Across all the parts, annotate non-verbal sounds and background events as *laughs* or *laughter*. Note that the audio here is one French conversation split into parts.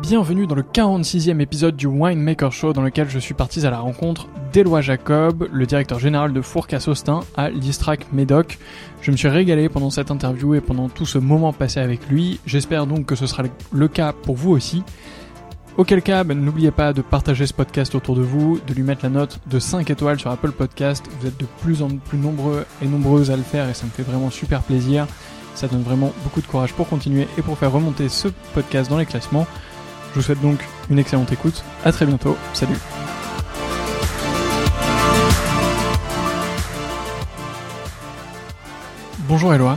Bienvenue dans le 46e épisode du Winemaker Show dans lequel je suis parti à la rencontre d'Éloi Jacob, le directeur général de Fourcas Austin à l'Istrac Médoc. Je me suis régalé pendant cette interview et pendant tout ce moment passé avec lui. J'espère donc que ce sera le cas pour vous aussi. Auquel cas, ben, n'oubliez pas de partager ce podcast autour de vous, de lui mettre la note de 5 étoiles sur Apple Podcast. Vous êtes de plus en plus nombreux et nombreuses à le faire et ça me fait vraiment super plaisir. Ça donne vraiment beaucoup de courage pour continuer et pour faire remonter ce podcast dans les classements. Je vous souhaite donc une excellente écoute. À très bientôt. Salut. Bonjour Eloi.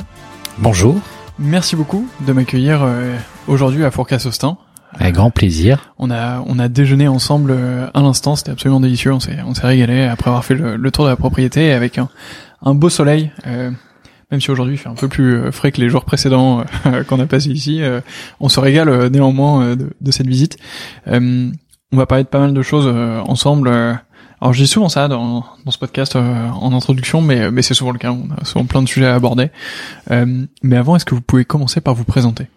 Bonjour. Merci beaucoup de m'accueillir euh, aujourd'hui à Fourcas-Austin. Avec grand plaisir. On a on a déjeuné ensemble euh, à l'instant, c'était absolument délicieux. On s'est on s'est régalé après avoir fait le, tour de la propriété avec un, un beau soleil. Euh, même si aujourd'hui il fait un peu plus euh, frais que les jours précédents euh, *laughs* qu'on a passé ici, euh, on se régale néanmoins de, cette visite. on va parler de pas mal de choses ensemble. alors je dis souvent ça dans, ce podcast en introduction, mais, mais c'est souvent le cas. On a souvent plein de sujets à aborder. mais avant, est-ce que vous pouvez commencer par vous présenter?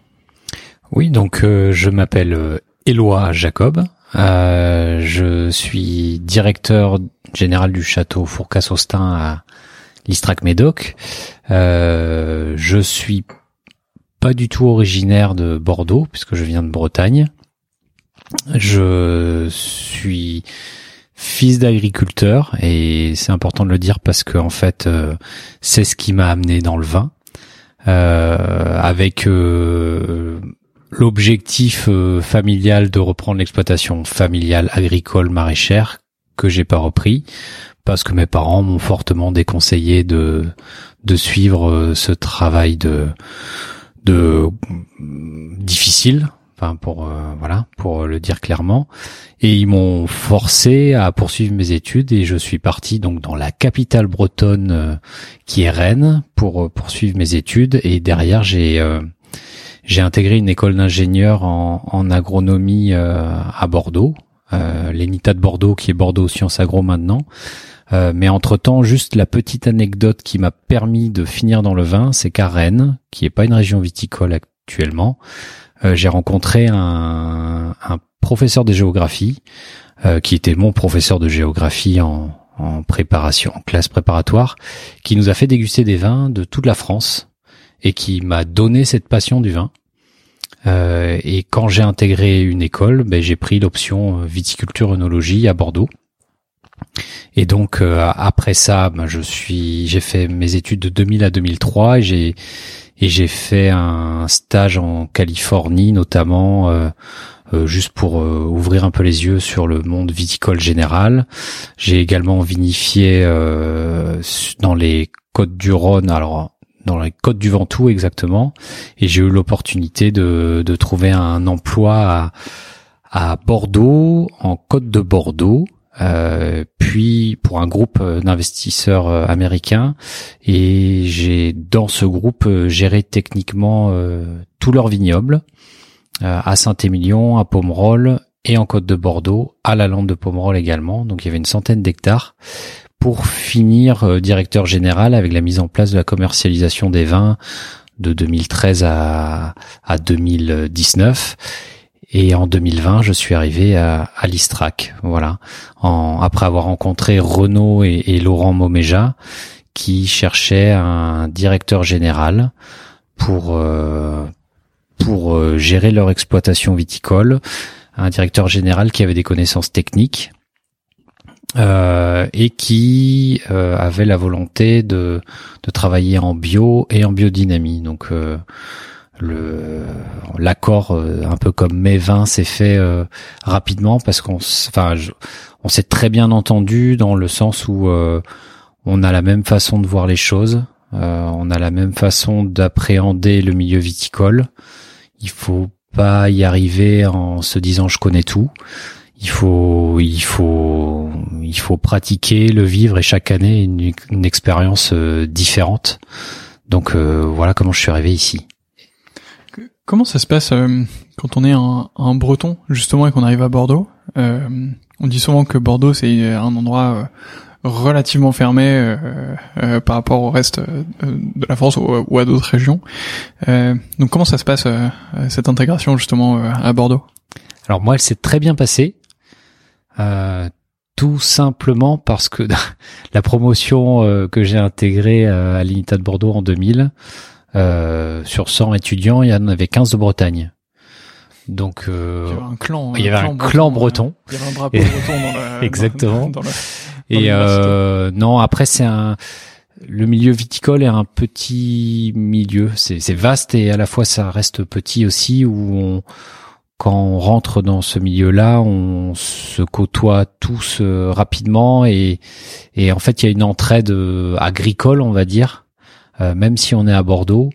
Oui, donc je m'appelle Éloi Jacob. je suis directeur général du château Fourcas-Austin à l'Istrac Médoc. Euh, je suis pas du tout originaire de Bordeaux puisque je viens de Bretagne. Je suis fils d'agriculteur et c'est important de le dire parce que en fait euh, c'est ce qui m'a amené dans le vin euh, avec l'objectif familial de reprendre l'exploitation familiale agricole maraîchère que j'ai pas repris parce que mes parents m'ont fortement déconseillé de de suivre ce travail de de difficile. Enfin pour euh, voilà pour le dire clairement. Et ils m'ont forcé à poursuivre mes études et je suis parti donc dans la capitale bretonne euh, qui est Rennes pour euh, poursuivre mes études. Et derrière j'ai j'ai intégré une école d'ingénieur en, en, agronomie à Bordeaux l'ENITA de Bordeaux qui est Bordeaux Sciences Agro maintenant mais entre-temps, juste la petite anecdote qui m'a permis de finir dans le vin, c'est qu'à Rennes, qui est pas une région viticole actuellement, euh, j'ai rencontré un, professeur de géographie euh, qui était mon professeur de géographie en, préparation, en classe préparatoire, qui nous a fait déguster des vins de toute la France et qui m'a donné cette passion du vin. Euh, et quand j'ai intégré une école, ben, j'ai pris l'option viticulture œnologie à Bordeaux. Et donc euh, après ça, ben, je suis, j'ai fait mes études de 2000 à 2003 et j'ai et j'ai fait un stage en Californie notamment euh, euh, juste pour ouvrir un peu les yeux sur le monde viticole général. J'ai également vinifié dans les côtes du Rhône, alors dans les côtes du Ventoux exactement, et j'ai eu l'opportunité de, de trouver un emploi à, à Bordeaux, en côte de Bordeaux, euh, puis pour un groupe euh, d'investisseurs euh, américains et j'ai dans ce groupe géré techniquement tous leurs vignobles à Saint-Émilion, à Pomerol et en Côte de Bordeaux, à la Lande de Pomerol également. Donc il y avait une centaine d'hectares pour finir directeur général avec la mise en place de la commercialisation des vins de 2013 à, à 2019 et en 2020, je suis arrivé à, à l'Istrac, voilà, en, après avoir rencontré Renaud et, Laurent Moméja, qui cherchaient un directeur général pour euh, pour euh, gérer leur exploitation viticole, un directeur général qui avait des connaissances techniques euh, et qui avait la volonté de, de travailler en bio et en biodynamie. Donc le l'accord euh, un peu comme mes vins s'est fait euh, rapidement parce qu'on enfin on s'est très bien entendu dans le sens où euh, on a la même façon de voir les choses on a la même façon d'appréhender le milieu viticole. Il faut pas y arriver en se disant je connais tout. Il faut il faut il faut pratiquer le vivre et chaque année une, une expérience différente. Donc voilà comment je suis arrivé ici Comment ça se passe euh, quand on est un, un, breton justement et qu'on arrive à Bordeaux? Euh, On dit souvent que Bordeaux c'est un endroit euh, relativement fermé euh, par rapport au reste de la France ou, à d'autres régions. donc comment ça se passe cette intégration justement à Bordeaux? Alors moi elle s'est très bien passée. tout simplement parce que *laughs* la promotion que j'ai intégrée à l'unité de Bordeaux en 2000, euh, sur 100 étudiants, il y en avait 15 de Bretagne. Donc euh, il y avait un clan, il y avait un clan breton. Il y avait un drapeau breton dans le, *laughs* Exactement. Dans, et euh, non, après c'est un le milieu viticole est un petit milieu, c'est vaste et à la fois ça reste petit aussi où on quand on rentre dans ce milieu-là, on se côtoie tous euh, rapidement et, et en fait il y a une entraide euh, agricole, on va dire, euh, même si on est à Bordeaux,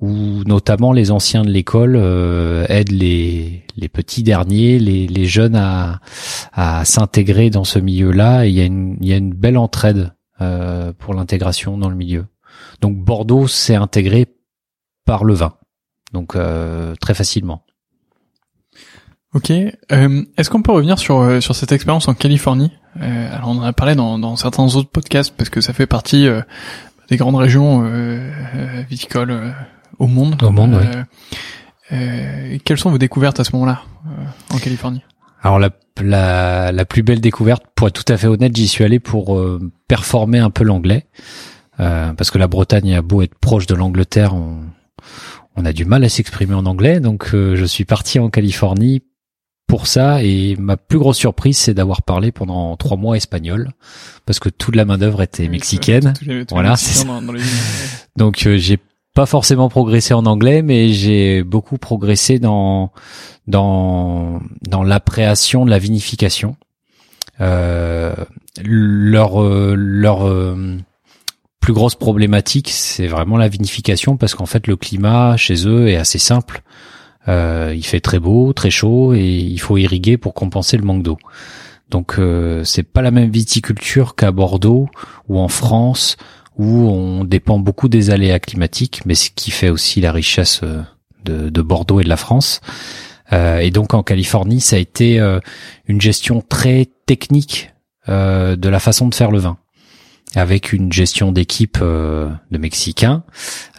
où notamment les anciens de l'école euh, aident les, les petits derniers, les, les jeunes à, à s'intégrer dans ce milieu-là. il y a une, il y a une belle entraide euh, pour l'intégration dans le milieu. Donc Bordeaux s'est intégré par le vin, donc très facilement. Ok. Est-ce qu'on peut revenir sur sur cette expérience en Californie? Alors on en a parlé dans, dans certains autres podcasts parce que ça fait partie des grandes régions euh, euh, viticoles euh, au monde. Au monde, oui. quelles sont vos découvertes à ce moment-là en Californie? Alors la, la, la plus belle découverte, pour être tout à fait honnête, j'y suis allé pour performer un peu l'anglais, parce que la Bretagne a beau être proche de l'Angleterre, on, on a du mal à s'exprimer en anglais, donc je suis parti en Californie pour ça et ma plus grosse surprise c'est d'avoir parlé pendant trois mois espagnol parce que toute la main d'œuvre était mexicaine. *laughs* voilà. Donc euh, j'ai pas forcément progressé en anglais, mais j'ai beaucoup progressé dans dans dans l'appréhension de la vinification. Euh, leur leur plus grosse problématique, c'est vraiment la vinification parce qu'en fait le climat chez eux est assez simple. Euh, il fait très beau, très chaud et il faut irriguer pour compenser le manque d'eau. Donc euh, c'est pas la même viticulture qu'à Bordeaux ou en France où on dépend beaucoup des aléas climatiques, mais ce qui fait aussi la richesse euh, de, de Bordeaux et de la France. Euh, et donc en Californie, ça a été une gestion très technique de la façon de faire le vin avec une gestion d'équipe euh, de Mexicains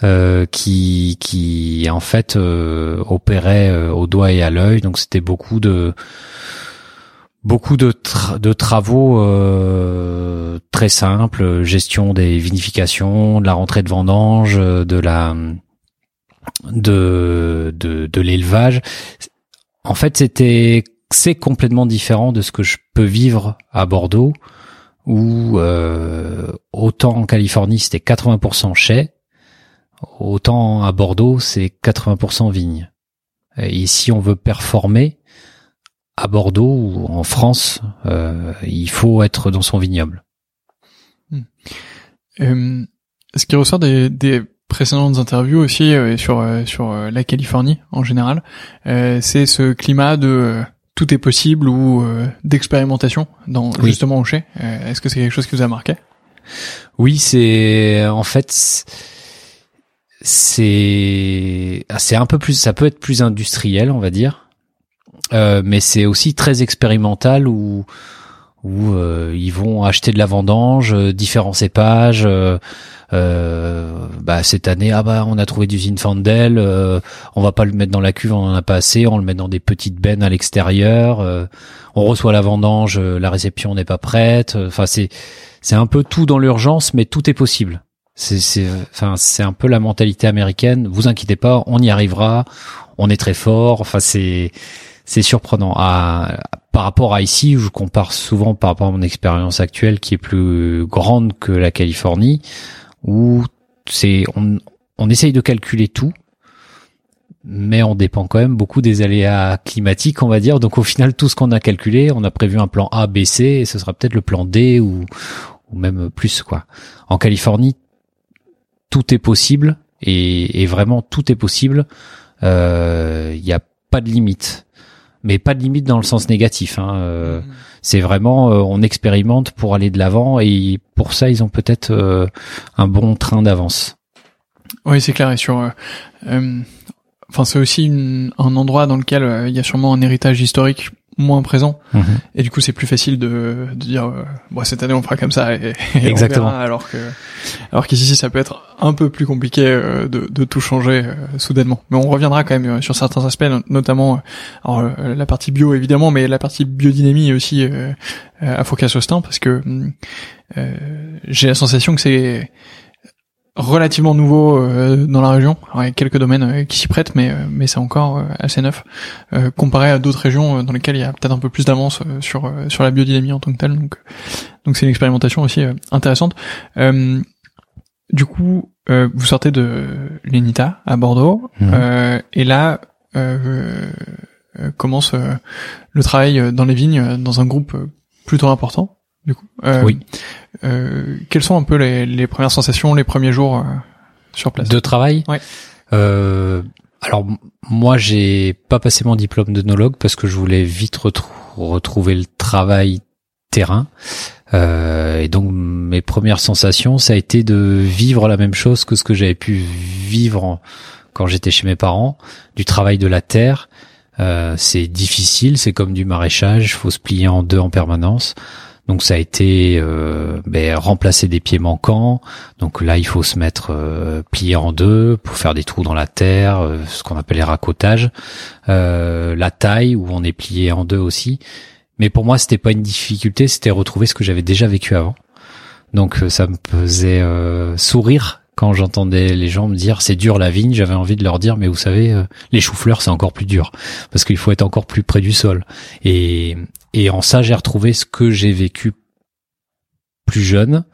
euh, qui qui en fait euh, opérait au doigt et à l'œil. Donc c'était beaucoup de beaucoup de de travaux très simples. Gestion des vinifications de la rentrée de vendange de la de de, de l'élevage. En fait c'était c'est complètement différent de ce que je peux vivre à Bordeaux où euh, autant en Californie c'était 80% chais, autant à Bordeaux c'est 80% vigne. Et si on veut performer à Bordeaux ou en France, euh, il faut être dans son vignoble. Hmm. Euh, ce qui ressort des, des précédentes interviews aussi sur sur la Californie en général, c'est ce climat de tout est possible ou euh, d'expérimentation dans justement au chai. Euh, est-ce que c'est quelque chose qui vous a marqué? Oui, c'est en fait c'est ah, c'est un peu plus ça peut être plus industriel, on va dire. Euh, mais c'est aussi très expérimental où où ils vont acheter de la vendange, différents cépages, euh, bah, cette année, ah bah on a trouvé du Zinfandel, euh, on va pas le mettre dans la cuve, on en a pas assez, on le met dans des petites bennes à l'extérieur. Euh, on reçoit la vendange, la réception n'est pas prête. Enfin c'est c'est un peu tout dans l'urgence, mais tout est possible. C'est c'est enfin c'est un peu la mentalité américaine. Vous inquiétez pas, on y arrivera. On est très fort. Enfin c'est c'est surprenant. À, par rapport à ici, je compare souvent par rapport à mon expérience actuelle qui est plus grande que la Californie où c'est on, on essaye de calculer tout, mais on dépend quand même beaucoup des aléas climatiques, on va dire. Donc au final, tout ce qu'on a calculé, on a prévu un plan A, B, C, et ce sera peut-être le plan D ou, ou même plus quoi. En Californie, tout est possible et, et vraiment tout est possible. Il euh, n'y a pas de limite, mais pas de limite dans le sens négatif. Hein. Euh, mmh. C'est vraiment, euh, on expérimente pour aller de l'avant et pour ça, ils ont peut-être euh, un bon train d'avance. Oui, c'est clair. Et sur, euh, enfin, c'est aussi un endroit dans lequel il y a sûrement un héritage historique moins présent. Mhm. et du coup c'est plus facile de, de dire euh, bon cette année on fera comme ça et, exactement. alors que alors qu'ici ça peut être un peu plus compliqué euh, de, de tout changer euh, soudainement. Mais on reviendra quand même sur certains aspects notamment alors, la partie bio évidemment mais la partie biodynamie aussi à Focus Austin parce que j'ai la sensation que c'est relativement nouveau euh, dans la région. il y a quelques domaines euh, qui s'y prêtent, mais euh, mais c'est encore assez neuf comparé à d'autres régions dans lesquelles il y a peut-être un peu plus d'avance sur sur la biodynamie en tant que telle. Donc donc c'est une expérimentation aussi intéressante. du coup, vous sortez de l'ENITA à Bordeaux, mmh. et là commence le travail dans les vignes dans un groupe plutôt important du coup. Euh, oui. Euh, quelles sont un peu les, les premières sensations, les premiers jours euh, sur place? De travail? Ouais. Euh, alors moi, j'ai pas passé mon diplôme d'œnologue parce que je voulais vite retrouver le travail terrain. Euh, et donc mes premières sensations, ça a été de vivre la même chose que ce que j'avais pu vivre quand j'étais chez mes parents, du travail de la terre. Euh, c'est difficile, c'est comme du maraîchage, faut se plier en deux en permanence. Donc ça a été euh, ben, remplacer des pieds manquants. Donc là, il faut se mettre euh, plié en deux pour faire des trous dans la terre, euh, ce qu'on appelle les racotages. Euh, la taille où on est plié en deux aussi. Mais pour moi, c'était pas une difficulté, c'était retrouver ce que j'avais déjà vécu avant. Donc ça me faisait sourire quand j'entendais les gens me dire c'est dur la vigne, j'avais envie de leur dire mais vous savez les choux-fleurs c'est encore plus dur parce qu'il faut être encore plus près du sol. Et et en ça j'ai retrouvé ce que j'ai vécu plus jeune.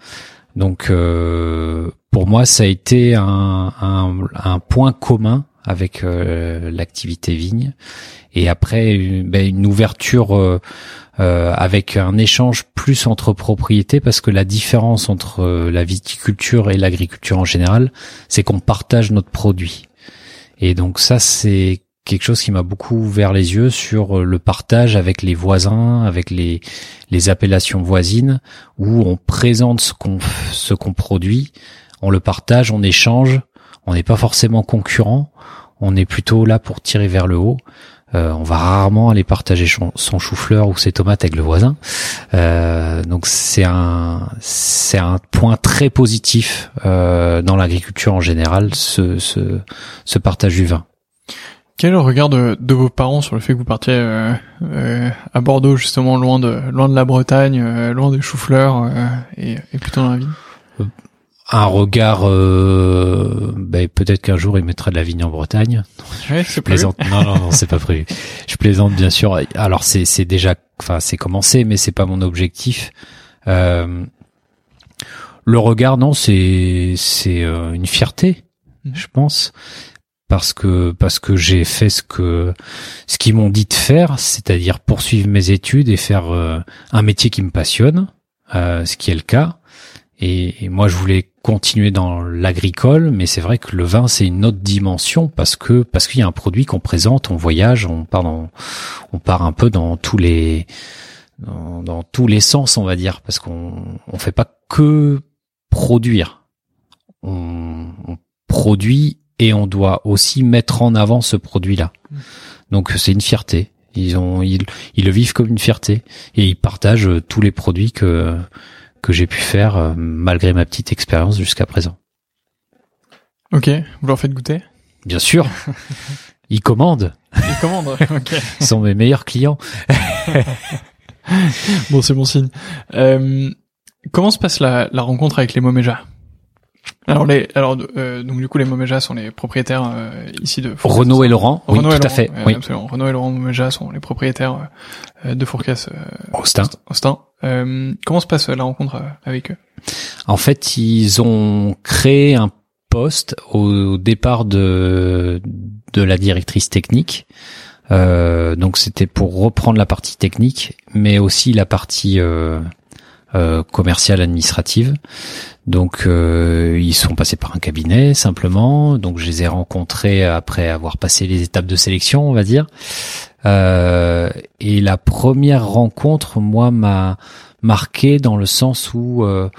Donc euh, pour moi, ça a été un, un, un point commun avec euh, l'activité vigne. Et après, une, ben, une ouverture euh, euh, avec un échange plus entre propriétés, parce que la différence entre la viticulture et l'agriculture en général, c'est qu'on partage notre produit. Et donc ça, c'est quelque chose qui m'a beaucoup ouvert les yeux sur le partage avec les voisins, avec les, les appellations voisines, où on présente ce qu'on ce qu'on produit, on le partage, on échange, on n'est pas forcément concurrent, on est plutôt là pour tirer vers le haut. Euh, on va rarement aller partager son, chou-fleur ou ses tomates avec le voisin. Euh, donc c'est un c'est un point très positif euh, dans l'agriculture en général, ce, ce, ce partage du vin. Quel est le regard de, vos parents sur le fait que vous partiez à Bordeaux justement loin de loin de la Bretagne, loin des choux-fleurs et, et, plutôt dans la ville? Un regard euh, ben, peut-être qu'un jour il mettra de la vigne en Bretagne. Ouais, je plaisante. non non non, c'est pas prévu. Je plaisante bien sûr. Alors c'est c'est déjà enfin c'est commencé mais c'est pas mon objectif. Euh, le regard non, c'est c'est euh, une fierté, mhm. je pense parce que parce que j'ai fait ce que ce qu'ils m'ont dit de faire, c'est-à-dire poursuivre mes études et faire euh, un métier qui me passionne, euh, ce qui est le cas. Et, moi, je voulais continuer dans l'agricole, mais c'est vrai que le vin, c'est une autre dimension parce que parce qu'il y a un produit qu'on présente, on voyage, on part dans, on part un peu dans tous les dans, tous les sens, on va dire, parce qu'on on fait pas que produire. On, on produit et on doit aussi mettre en avant ce produit-là. Donc c'est une fierté. Ils ont ils, ils le vivent comme une fierté et ils partagent tous les produits que que j'ai pu faire euh, malgré ma petite expérience jusqu'à présent. Ok, vous leur faites goûter? Bien sûr. *laughs* Ils commandent. Ils commandent, ok. *laughs* Ils sont mes meilleurs clients. *laughs* bon, c'est bon signe. Euh, comment se passe la, la rencontre avec les Moméjas alors les, alors euh, donc du coup les Moméjas sont les propriétaires euh, ici de Fourcasse. Renaud et Laurent. oui, tout à fait. oui. Absolument. Renaud et Laurent Moméjas sont les propriétaires euh, de Fourcasse. Austin. Austin. comment se passe la rencontre avec eux? En fait, ils ont créé un poste au départ de de la directrice technique. donc c'était pour reprendre la partie technique, mais aussi la partie euh, commerciale administrative. Donc euh, ils sont passés par un cabinet simplement. Donc je les ai rencontrés après avoir passé les étapes de sélection, on va dire. Euh, et la première rencontre, moi, m'a marqué dans le sens où euh,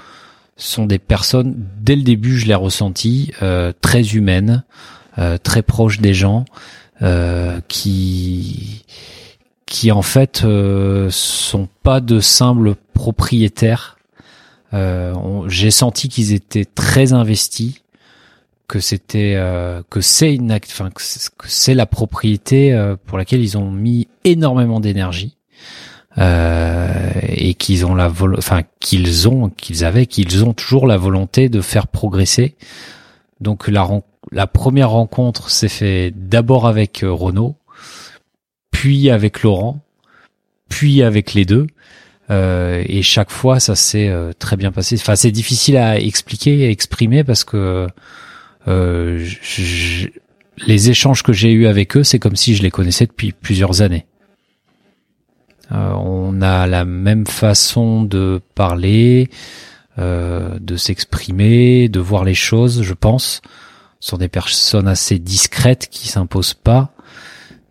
sont des personnes, dès le début, je l'ai ressenti, euh, très humaines, euh, très proches des gens, qui qui en fait sont pas de simples propriétaires euh, j'ai senti qu'ils étaient très investis, que c'était euh, que c'est une enfin que c'est la propriété euh, pour laquelle ils ont mis énormément d'énergie et qu'ils ont la enfin qu'ils ont qu'ils avaient qu'ils ont toujours la volonté de faire progresser. Donc la la première rencontre s'est fait d'abord avec Renault, puis avec Laurent, puis avec les deux. Euh, et chaque fois, ça s'est euh, très bien passé. Enfin, c'est difficile à expliquer, à exprimer parce que euh, les échanges que j'ai eus avec eux, c'est comme si je les connaissais depuis plusieurs années. on a la même façon de parler, de s'exprimer, de voir les choses, je pense. Ce sont des personnes assez discrètes qui s'imposent pas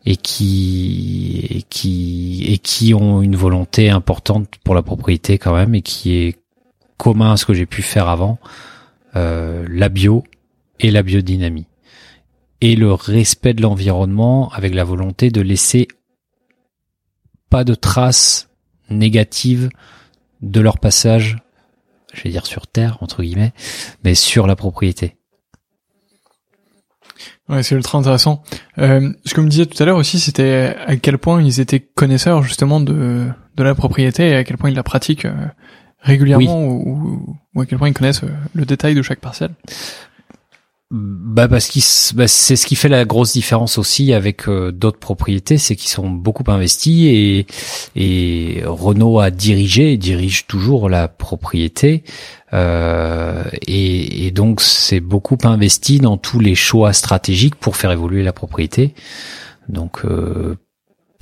et qui et qui et qui ont une volonté importante pour la propriété quand même et qui est commun à ce que j'ai pu faire avant euh, la bio et la biodynamie. Et le respect de l'environnement avec la volonté de laisser pas de traces négatives de leur passage je vais dire sur terre entre guillemets mais sur la propriété Ouais, c'est ultra intéressant. Euh, ce que me disais tout à l'heure aussi, c'était à quel point ils étaient connaisseurs justement de, de la propriété et à quel point ils la pratiquent euh, régulièrement ou, ou, à quel point ils connaissent euh, le détail de chaque parcelle. Bah parce qu'il bah c'est ce qui fait la grosse différence aussi avec euh, d'autres propriétés, c'est qu'ils sont beaucoup investis et et Renault a dirigé dirige toujours la propriété euh, et, et, donc c'est beaucoup investi dans tous les choix stratégiques pour faire évoluer la propriété. Donc euh,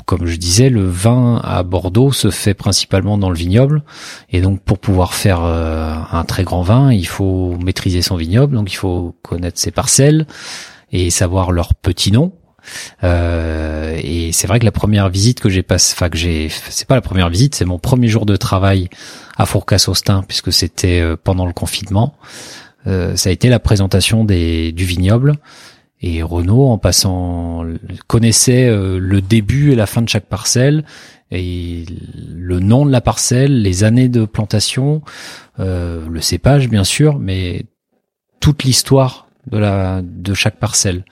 comme je disais, le vin à Bordeaux se fait principalement dans le vignoble. Et donc, pour pouvoir faire euh, un très grand vin, il faut maîtriser son vignoble. Donc, il faut connaître ses parcelles et savoir leurs petits noms. Euh, et c'est vrai que la première visite que j'ai passée, enfin que j'ai, c'est pas la première visite, c'est mon premier jour de travail à Fourcasse-Austin, puisque c'était euh, pendant le confinement. ça a été la présentation du vignoble et Renault, en passant, connaissait euh, le début et la fin de chaque parcelle et le nom de la parcelle, les années de plantation, euh, le cépage bien sûr, mais toute l'histoire de la de chaque parcelle.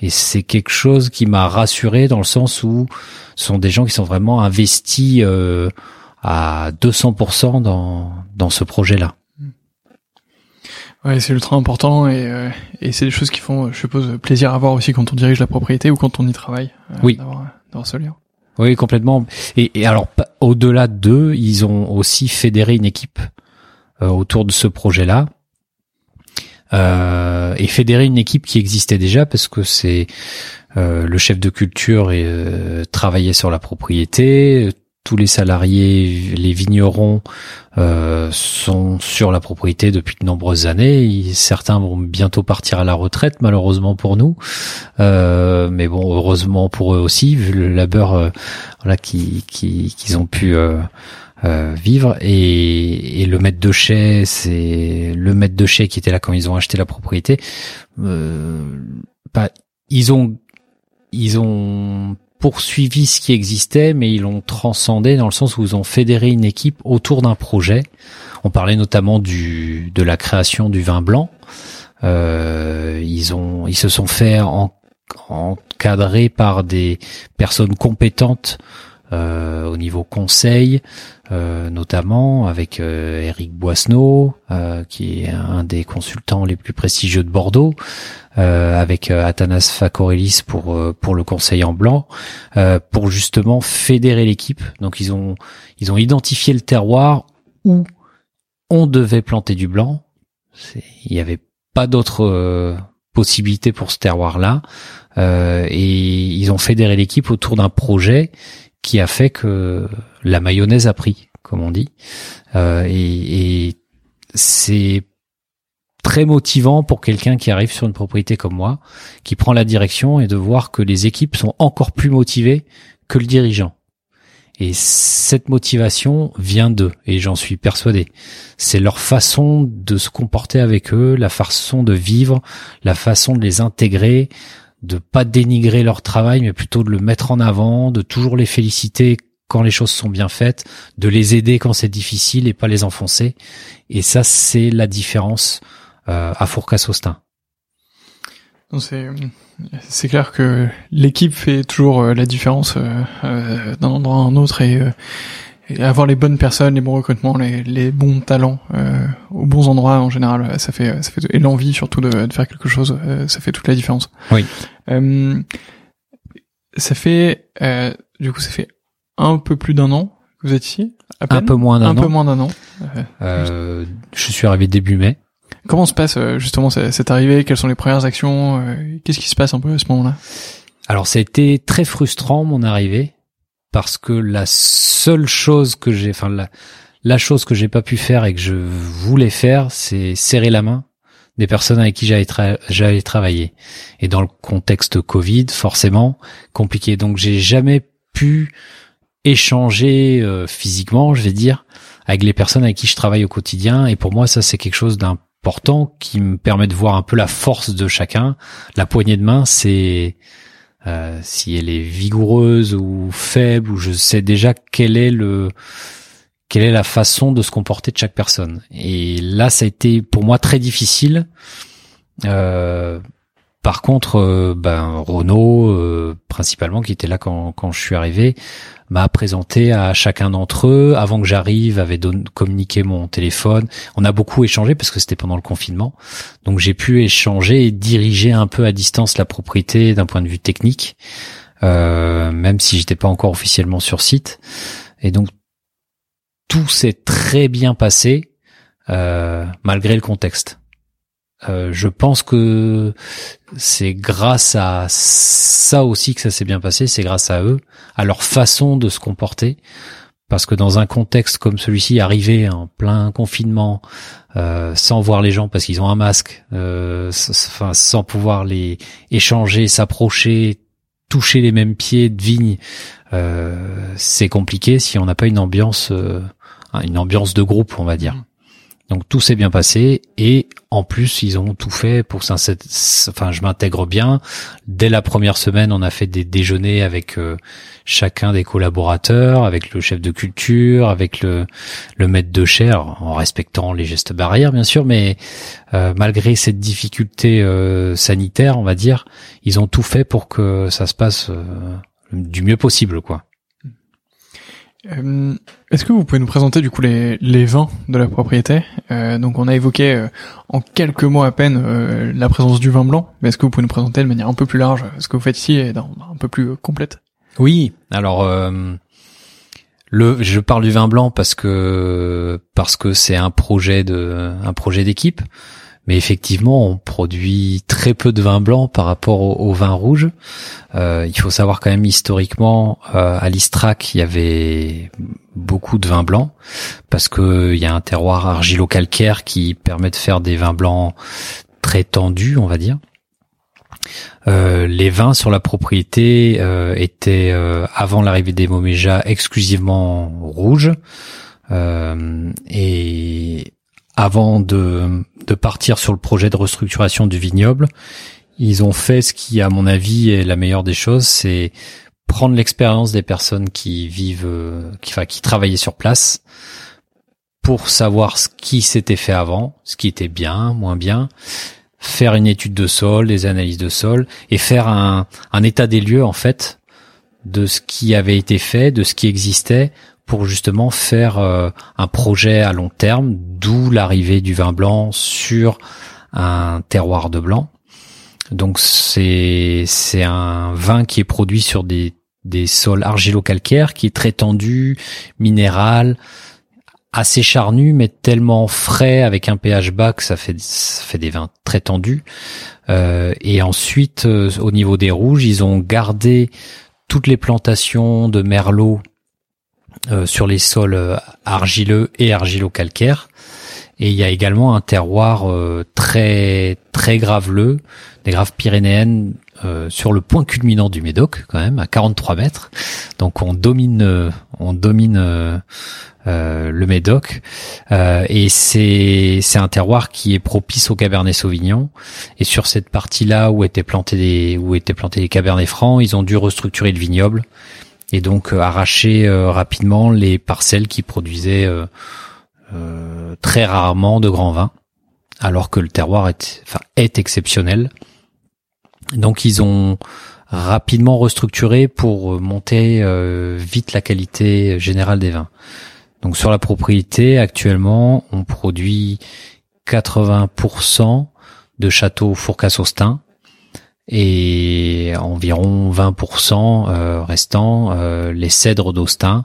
Et c'est quelque chose qui m'a rassuré dans le sens où ce sont des gens qui sont vraiment investis euh, à 200% dans dans ce projet-là. Ouais, c'est ultra important et, euh, et c'est des choses qui font, je suppose, plaisir à voir aussi quand on dirige la propriété ou quand on y travaille. Euh, oui. D'avoir ce lien. Oui, complètement. Et, et alors, au-delà d'eux, ils ont aussi fédéré une équipe euh, autour de ce projet-là. Euh, et fédérer une équipe qui existait déjà parce que c'est le chef de culture et travaillait sur la propriété, tous les salariés, les vignerons euh, sont sur la propriété depuis de nombreuses années. certains vont bientôt partir à la retraite, malheureusement pour nous, euh, mais bon, heureusement pour eux aussi, vu le labeur euh, voilà qu'ils qui, ont pu vivre. Et, le maître de chais, c'est le maître de chais qui était là quand ils ont acheté la propriété. Pas, ils ont ils ont poursuivi ce qui existait, mais ils l'ont transcendé dans le sens où ils ont fédéré une équipe autour d'un projet. On parlait notamment du de la création du vin blanc. Euh, ils se sont fait en, encadrer par des personnes compétentes au niveau conseil, euh, notamment avec euh, Eric Boisneau, qui est un des consultants les plus prestigieux de Bordeaux, avec Athanas Fakorelis pour pour le conseil en blanc, pour justement fédérer l'équipe. Donc ils ont ils ont identifié le terroir où on devait planter du blanc. Il n'y avait pas d'autre possibilité pour ce terroir-là. Euh, et ils ont fédéré l'équipe autour d'un projet qui a fait que la mayonnaise a pris, comme on dit. Euh, et, et c'est très motivant pour quelqu'un qui arrive sur une propriété comme moi, qui prend la direction et de voir que les équipes sont encore plus motivées que le dirigeant. Et cette motivation vient d'eux, et j'en suis persuadé. C'est leur façon de se comporter avec eux, la façon de vivre, la façon de les intégrer, de pas dénigrer leur travail, mais plutôt de le mettre en avant, de toujours les féliciter quand les choses sont bien faites, de les aider quand c'est difficile et pas les enfoncer. Et ça, c'est la différence euh, à Fourcasse-Austin. C'est c'est clair que l'équipe fait toujours euh, la différence euh, d'un endroit à un autre et et avoir les bonnes personnes, les bons recrutements, les, les bons talents euh, aux bons endroits en général, ça fait ça fait et l'envie surtout de, de, faire quelque chose, euh, ça fait toute la différence. Oui. Euh, ça fait euh, du coup ça fait un peu plus d'un an que vous êtes ici. un peu moins d'un an. Un peu moins d'un an. Euh, je suis arrivé début mai. Comment se passe justement cette arrivée? Quelles sont les premières actions? Qu'est-ce qui se passe un peu à ce moment-là? Alors ça a été très frustrant mon arrivée parce que la seule chose que j'ai, enfin la, la chose que j'ai pas pu faire et que je voulais faire, c'est serrer la main des personnes avec qui j'allais j'allais travailler. Et dans le contexte Covid, forcément compliqué. Donc j'ai jamais pu échanger euh, physiquement, je vais dire, avec les personnes avec qui je travaille au quotidien. Et pour moi, ça c'est quelque chose d'important qui me permet de voir un peu la force de chacun. La poignée de main, c'est euh, si elle est vigoureuse ou faible, ou je sais déjà quelle est le quelle est la façon de se comporter de chaque personne. Et là, ça a été pour moi très difficile. Euh, par contre, ben Renault, principalement, qui était là quand, je suis arrivé, m'a présenté à chacun d'entre eux avant que j'arrive, avait communiqué mon téléphone. On a beaucoup échangé parce que c'était pendant le confinement, donc j'ai pu échanger et diriger un peu à distance la propriété d'un point de vue technique, euh, même si j'étais pas encore officiellement sur site. Et donc tout s'est très bien passé euh, malgré le contexte. Euh, je pense que c'est grâce à ça aussi que ça s'est bien passé, c'est grâce à eux, à leur façon de se comporter. Parce que dans un contexte comme celui-ci, arriver en plein confinement, euh, sans voir les gens parce qu'ils ont un masque, euh, sans pouvoir les échanger, s'approcher, toucher les mêmes pieds de vigne, c'est compliqué si on n'a pas une ambiance, une ambiance de groupe, on va dire. Mmh. Donc tout s'est bien passé et en plus ils ont tout fait pour ça. Enfin, je m'intègre bien. Dès la première semaine, on a fait des déjeuners avec euh, chacun des collaborateurs, avec le chef de culture, avec le, le maître de chair, en respectant les gestes barrières bien sûr, mais euh, malgré cette difficulté euh, sanitaire, on va dire, ils ont tout fait pour que ça se passe du mieux possible, quoi. Euh, est-ce que vous pouvez nous présenter du coup les, les vins de la propriété euh, Donc on a évoqué euh, en quelques mots à peine la présence du vin blanc, mais est-ce que vous pouvez nous présenter de manière un peu plus large ce que vous faites ici et un peu plus complète Oui, alors le je parle du vin blanc parce que parce que c'est un projet de un projet d'équipe. Mais effectivement, on produit très peu de vin blanc par rapport au, vin rouge. Euh, il faut savoir quand même historiquement, euh, à l'Istrac, il y avait beaucoup de vin blanc parce que il y a un terroir argilo-calcaire qui permet de faire des vins blancs très tendus, on va dire. Euh, les vins sur la propriété euh, étaient euh, avant l'arrivée des Moméja exclusivement rouges et avant de, de partir sur le projet de restructuration du vignoble, ils ont fait ce qui, à mon avis, est la meilleure des choses, c'est prendre l'expérience des personnes qui vivent, euh, enfin, qui travaillaient sur place, pour savoir ce qui s'était fait avant, ce qui était bien, moins bien, faire une étude de sol, des analyses de sol, et faire un, un état des lieux en fait de ce qui avait été fait, de ce qui existait, pour justement faire euh, un projet à long terme, d'où l'arrivée du vin blanc sur un terroir de blanc. Donc c'est un vin qui est produit sur des des sols argilo-calcaires, qui est très tendu, minéral, assez charnu, mais tellement frais avec un pH bas que ça fait ça fait des vins très tendus. Euh, et ensuite, euh, au niveau des rouges, ils ont gardé toutes les plantations de merlot euh, sur les sols euh, argileux et argilo-calcaires. Et il y a également un terroir euh, très très graveleux, des graves pyrénéennes sur le point culminant du Médoc quand même à 43 mètres. Donc on domine on domine le Médoc et c'est c'est un terroir qui est propice au Cabernet Sauvignon. Et sur cette partie-là où étaient plantés des où étaient plantés les Cabernets francs, ils ont dû restructurer le vignoble et donc euh, arracher euh, rapidement les parcelles qui produisaient euh, très rarement de grands vins, alors que le terroir est, enfin, est exceptionnel. Donc ils ont rapidement restructuré pour monter vite la qualité générale des vins. Donc sur la propriété, actuellement, on produit 80% de châteaux Fourcasse-Austin, et environ 20% euh, restant euh, les cèdres d'Austin,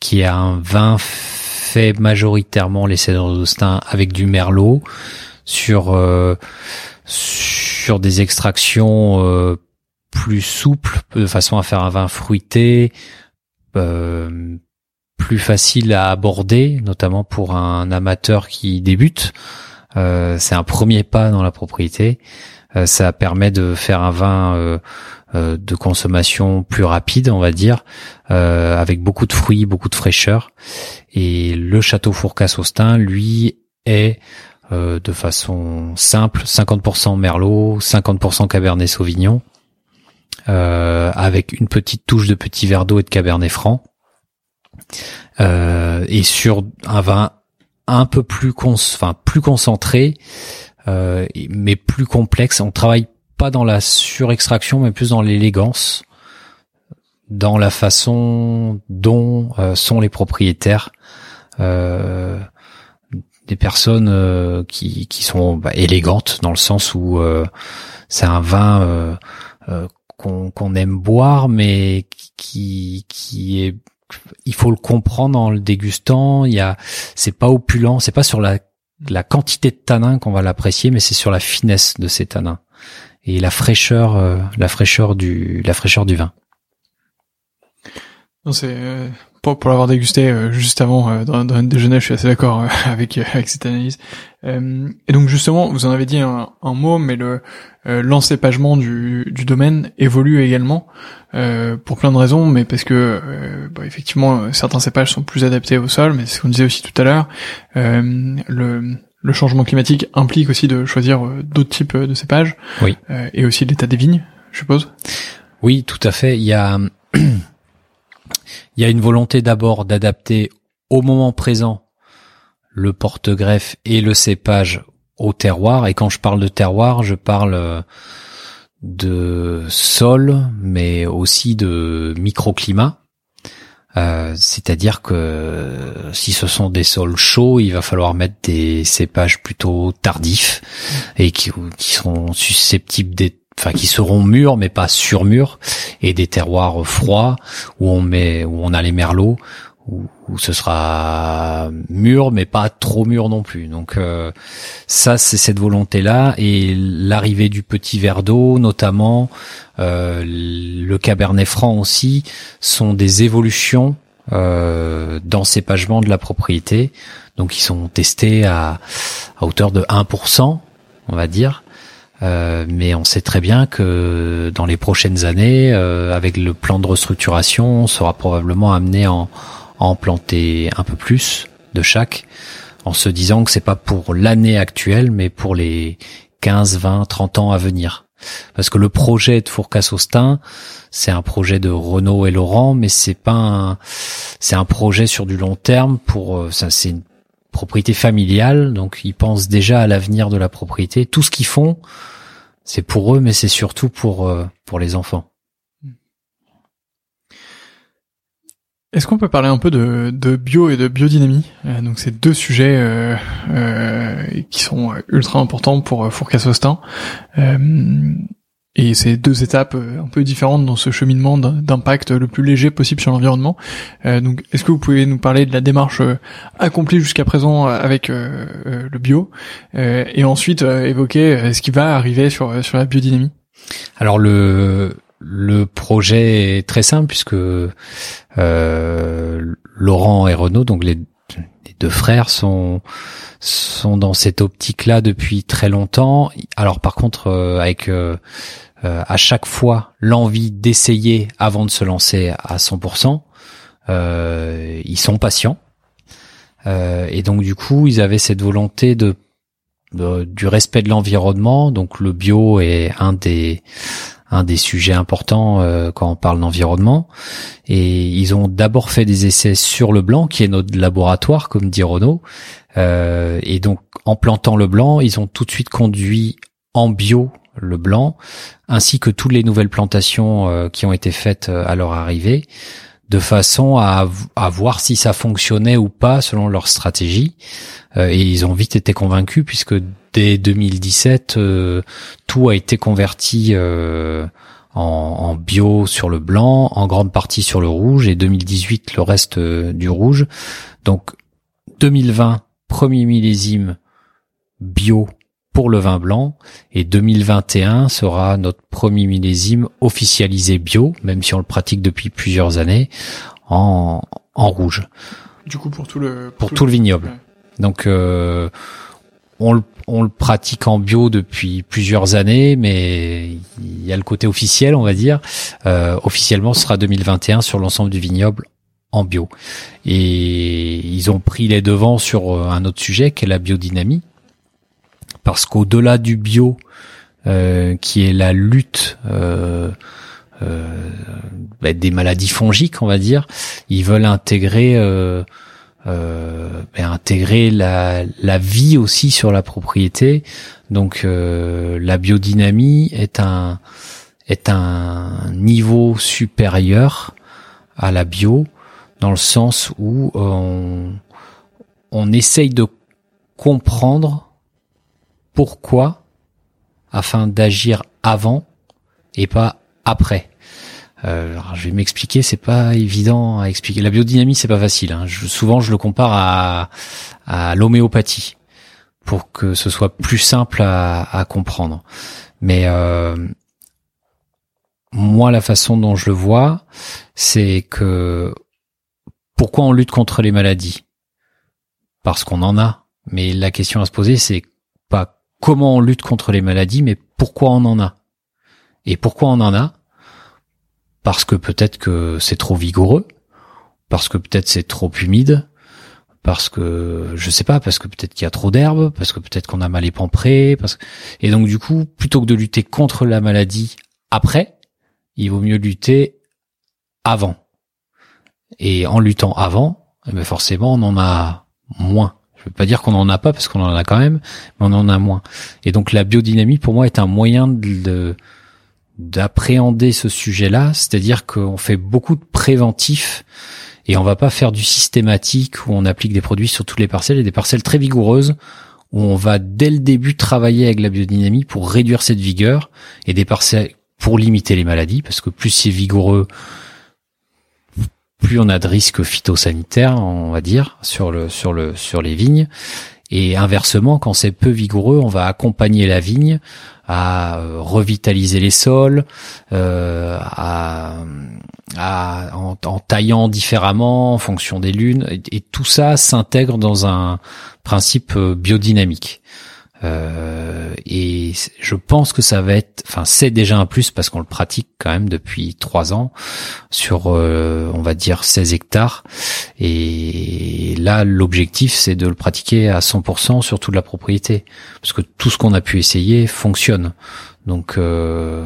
qui est un vin fait majoritairement les cèdres d'Austin avec du merlot sur euh, sur des extractions plus souples de façon à faire un vin fruité plus facile à aborder notamment pour un amateur qui débute. C'est un premier pas dans la propriété. euh, ça permet de faire un vin euh, euh, de consommation plus rapide, on va dire, avec beaucoup de fruits, beaucoup de fraîcheur. Et le château Fourcasse-Austin, lui, est de façon simple, 50% Merlot, 50% Cabernet Sauvignon, avec une petite touche de petit verre d'eau et de Cabernet Franc. et sur un vin un peu plus, enfin, plus concentré, euh, mais plus complexe. On travaille pas dans la surextraction, mais plus dans l'élégance, dans la façon dont sont les propriétaires. des personnes qui, qui sont bah, élégantes dans le sens où c'est un vin qu'on aime boire, mais qui qui est il faut le comprendre en le dégustant. Il y a, c'est pas opulent, c'est pas sur la la quantité de tanin qu'on va l'apprécier, mais c'est sur la finesse de ces tanins et la fraîcheur, euh, la fraîcheur du la fraîcheur du vin. Euh, pour, pour l'avoir dégusté euh, juste avant euh, dans, dans un déjeuner, je suis assez d'accord euh, *laughs* avec avec cette analyse. et donc justement, vous en avez dit un, un mot, mais le l'encépagement du, du domaine évolue également pour plein de raisons, mais parce que bah, effectivement certains cépages sont plus adaptés au sol, mais c'est ce qu'on disait aussi tout à l'heure. le le changement climatique implique aussi de choisir d'autres types de cépages, oui. et aussi l'état des vignes, je suppose. Oui, tout à fait. Il y a *clears throat* il y a une volonté d'abord d'adapter au moment présent le porte-greffe et le cépage au terroir. Et quand je parle de terroir, je parle euh, de sol, mais aussi de microclimat. Euh, c'est-à-dire que si ce sont des sols chauds, il va falloir mettre des cépages plutôt tardifs et qui, qui sont susceptibles d'être enfin qui seront mûrs mais pas surmûrs et des terroirs froids où on met où on a les merlots où, ce sera mûr mais pas trop mûr non plus. Donc euh, ça c'est cette volonté là et l'arrivée du petit verre d'eau notamment euh, le cabernet franc aussi sont des évolutions euh, d'encépagement de la propriété. Donc ils sont testés à, à hauteur de 1%, on va dire. Euh, mais on sait très bien que dans les prochaines années, euh, avec le plan de restructuration, on sera probablement amené à en, en planter un peu plus de chaque, en se disant que c'est pas pour l'année actuelle, mais pour les 15, 20, 30 ans à venir. Parce que le projet de Fourcasse-Austin, c'est un projet de Renault et Laurent, mais c'est pas c'est un projet sur du long terme pour, euh, ça, c'est une propriété familiale, donc ils pensent déjà à l'avenir de la propriété. Tout ce qu'ils font, c'est pour eux, mais c'est surtout pour euh, pour les enfants. Est-ce qu'on peut parler un peu de, de bio et de biodynamie? Euh, Donc c'est deux sujets euh, euh, qui sont ultra importants pour Fourcasse-Austin. Et c'est deux étapes euh, un peu différentes dans ce cheminement d'impact le plus léger possible sur l'environnement. Euh, donc, est-ce que vous pouvez nous parler de la démarche euh, accomplie jusqu'à présent avec le bio, et ensuite évoquer ce qui va arriver sur sur la biodynamie? Alors le le projet est très simple puisque Laurent et Renaud, donc les, les deux frères, sont sont dans cette optique-là depuis très longtemps. Alors par contre, avec euh, à chaque fois l'envie d'essayer avant de se lancer à 100%. Euh, ils sont patients. Euh, et donc du coup, ils avaient cette volonté de, du respect de l'environnement. Donc le bio est un des un des sujets importants euh, quand on parle d'environnement. Et ils ont d'abord fait des essais sur le blanc, qui est notre laboratoire, comme dit Renaud. Euh, et donc en plantant le blanc, ils ont tout de suite conduit en bio le blanc, ainsi que toutes les nouvelles plantations euh, qui ont été faites à leur arrivée, de façon à, à, voir si ça fonctionnait ou pas selon leur stratégie. Euh, et ils ont vite été convaincus puisque dès 2017, tout a été converti en, en, bio sur le blanc, en grande partie sur le rouge, et 2018 le reste du rouge. Donc 2020, premier millésime bio pour le vin blanc et 2021 sera notre premier millésime officialisé bio, même si on le pratique depuis plusieurs années, en, en rouge. Du coup pour tout le pour, tout, le vignoble. Donc euh, on, le, on le pratique en bio depuis plusieurs années, mais il y a le côté officiel, on va dire. Euh, officiellement, ce sera 2021 sur l'ensemble du vignoble en bio. Et ils ont pris les devants sur euh, un autre sujet, qui est la biodynamie parce qu'au-delà du bio, euh, qui est la lutte euh, euh, bah, des maladies fongiques, on va dire, ils veulent intégrer bah, intégrer la, la vie aussi sur la propriété. Donc la biodynamie est un est un niveau supérieur à la bio dans le sens où on, on essaye de comprendre pourquoi afin d'agir avant et pas après. Euh, je vais m'expliquer, c'est pas évident à expliquer. La biodynamie, c'est pas facile. Hein. souvent, je le compare à, l'homéopathie pour que ce soit plus simple à, à comprendre. Mais euh, moi, la façon dont je le vois, c'est que pourquoi on lutte contre les maladies? Parce qu'on en a. Mais la question à se poser, c'est pas comment on lutte contre les maladies, mais pourquoi on en a? Et pourquoi on en a? Parce que peut-être que c'est trop vigoureux, parce que peut-être c'est trop humide, parce que je sais pas, parce que peut-être qu'il y a trop d'herbe, parce que peut-être qu'on a mal épampéré, parce que... et donc du coup, plutôt que de lutter contre la maladie après, il vaut mieux lutter avant. Et en luttant avant, eh ben forcément, on en a moins. Je veux pas dire qu'on en a pas parce qu'on en a quand même, mais on en a moins. Et donc la biodynamie pour moi est un moyen de d'appréhender ce sujet-là, c'est-à-dire qu'on fait beaucoup de préventifs et on va pas faire du systématique où on applique des produits sur toutes les parcelles et des parcelles très vigoureuses où on va dès le début travailler avec la biodynamie pour réduire cette vigueur et des parcelles pour limiter les maladies parce que plus c'est vigoureux, plus on a de risques phytosanitaires, on va dire, sur le sur le sur les vignes. Et inversement, quand c'est peu vigoureux, on va accompagner la vigne à euh, revitaliser les sols, euh, à, à en, taillant différemment en fonction des lunes. et tout ça s'intègre dans un principe euh, biodynamique. Euh, et je pense que ça va être, enfin c'est déjà un plus parce qu'on le pratique quand même depuis trois ans sur, euh, on va dire 16 hectares. Et là, l'objectif c'est de le pratiquer à 100% sur toute la propriété, parce que tout ce qu'on a pu essayer fonctionne. Donc, euh,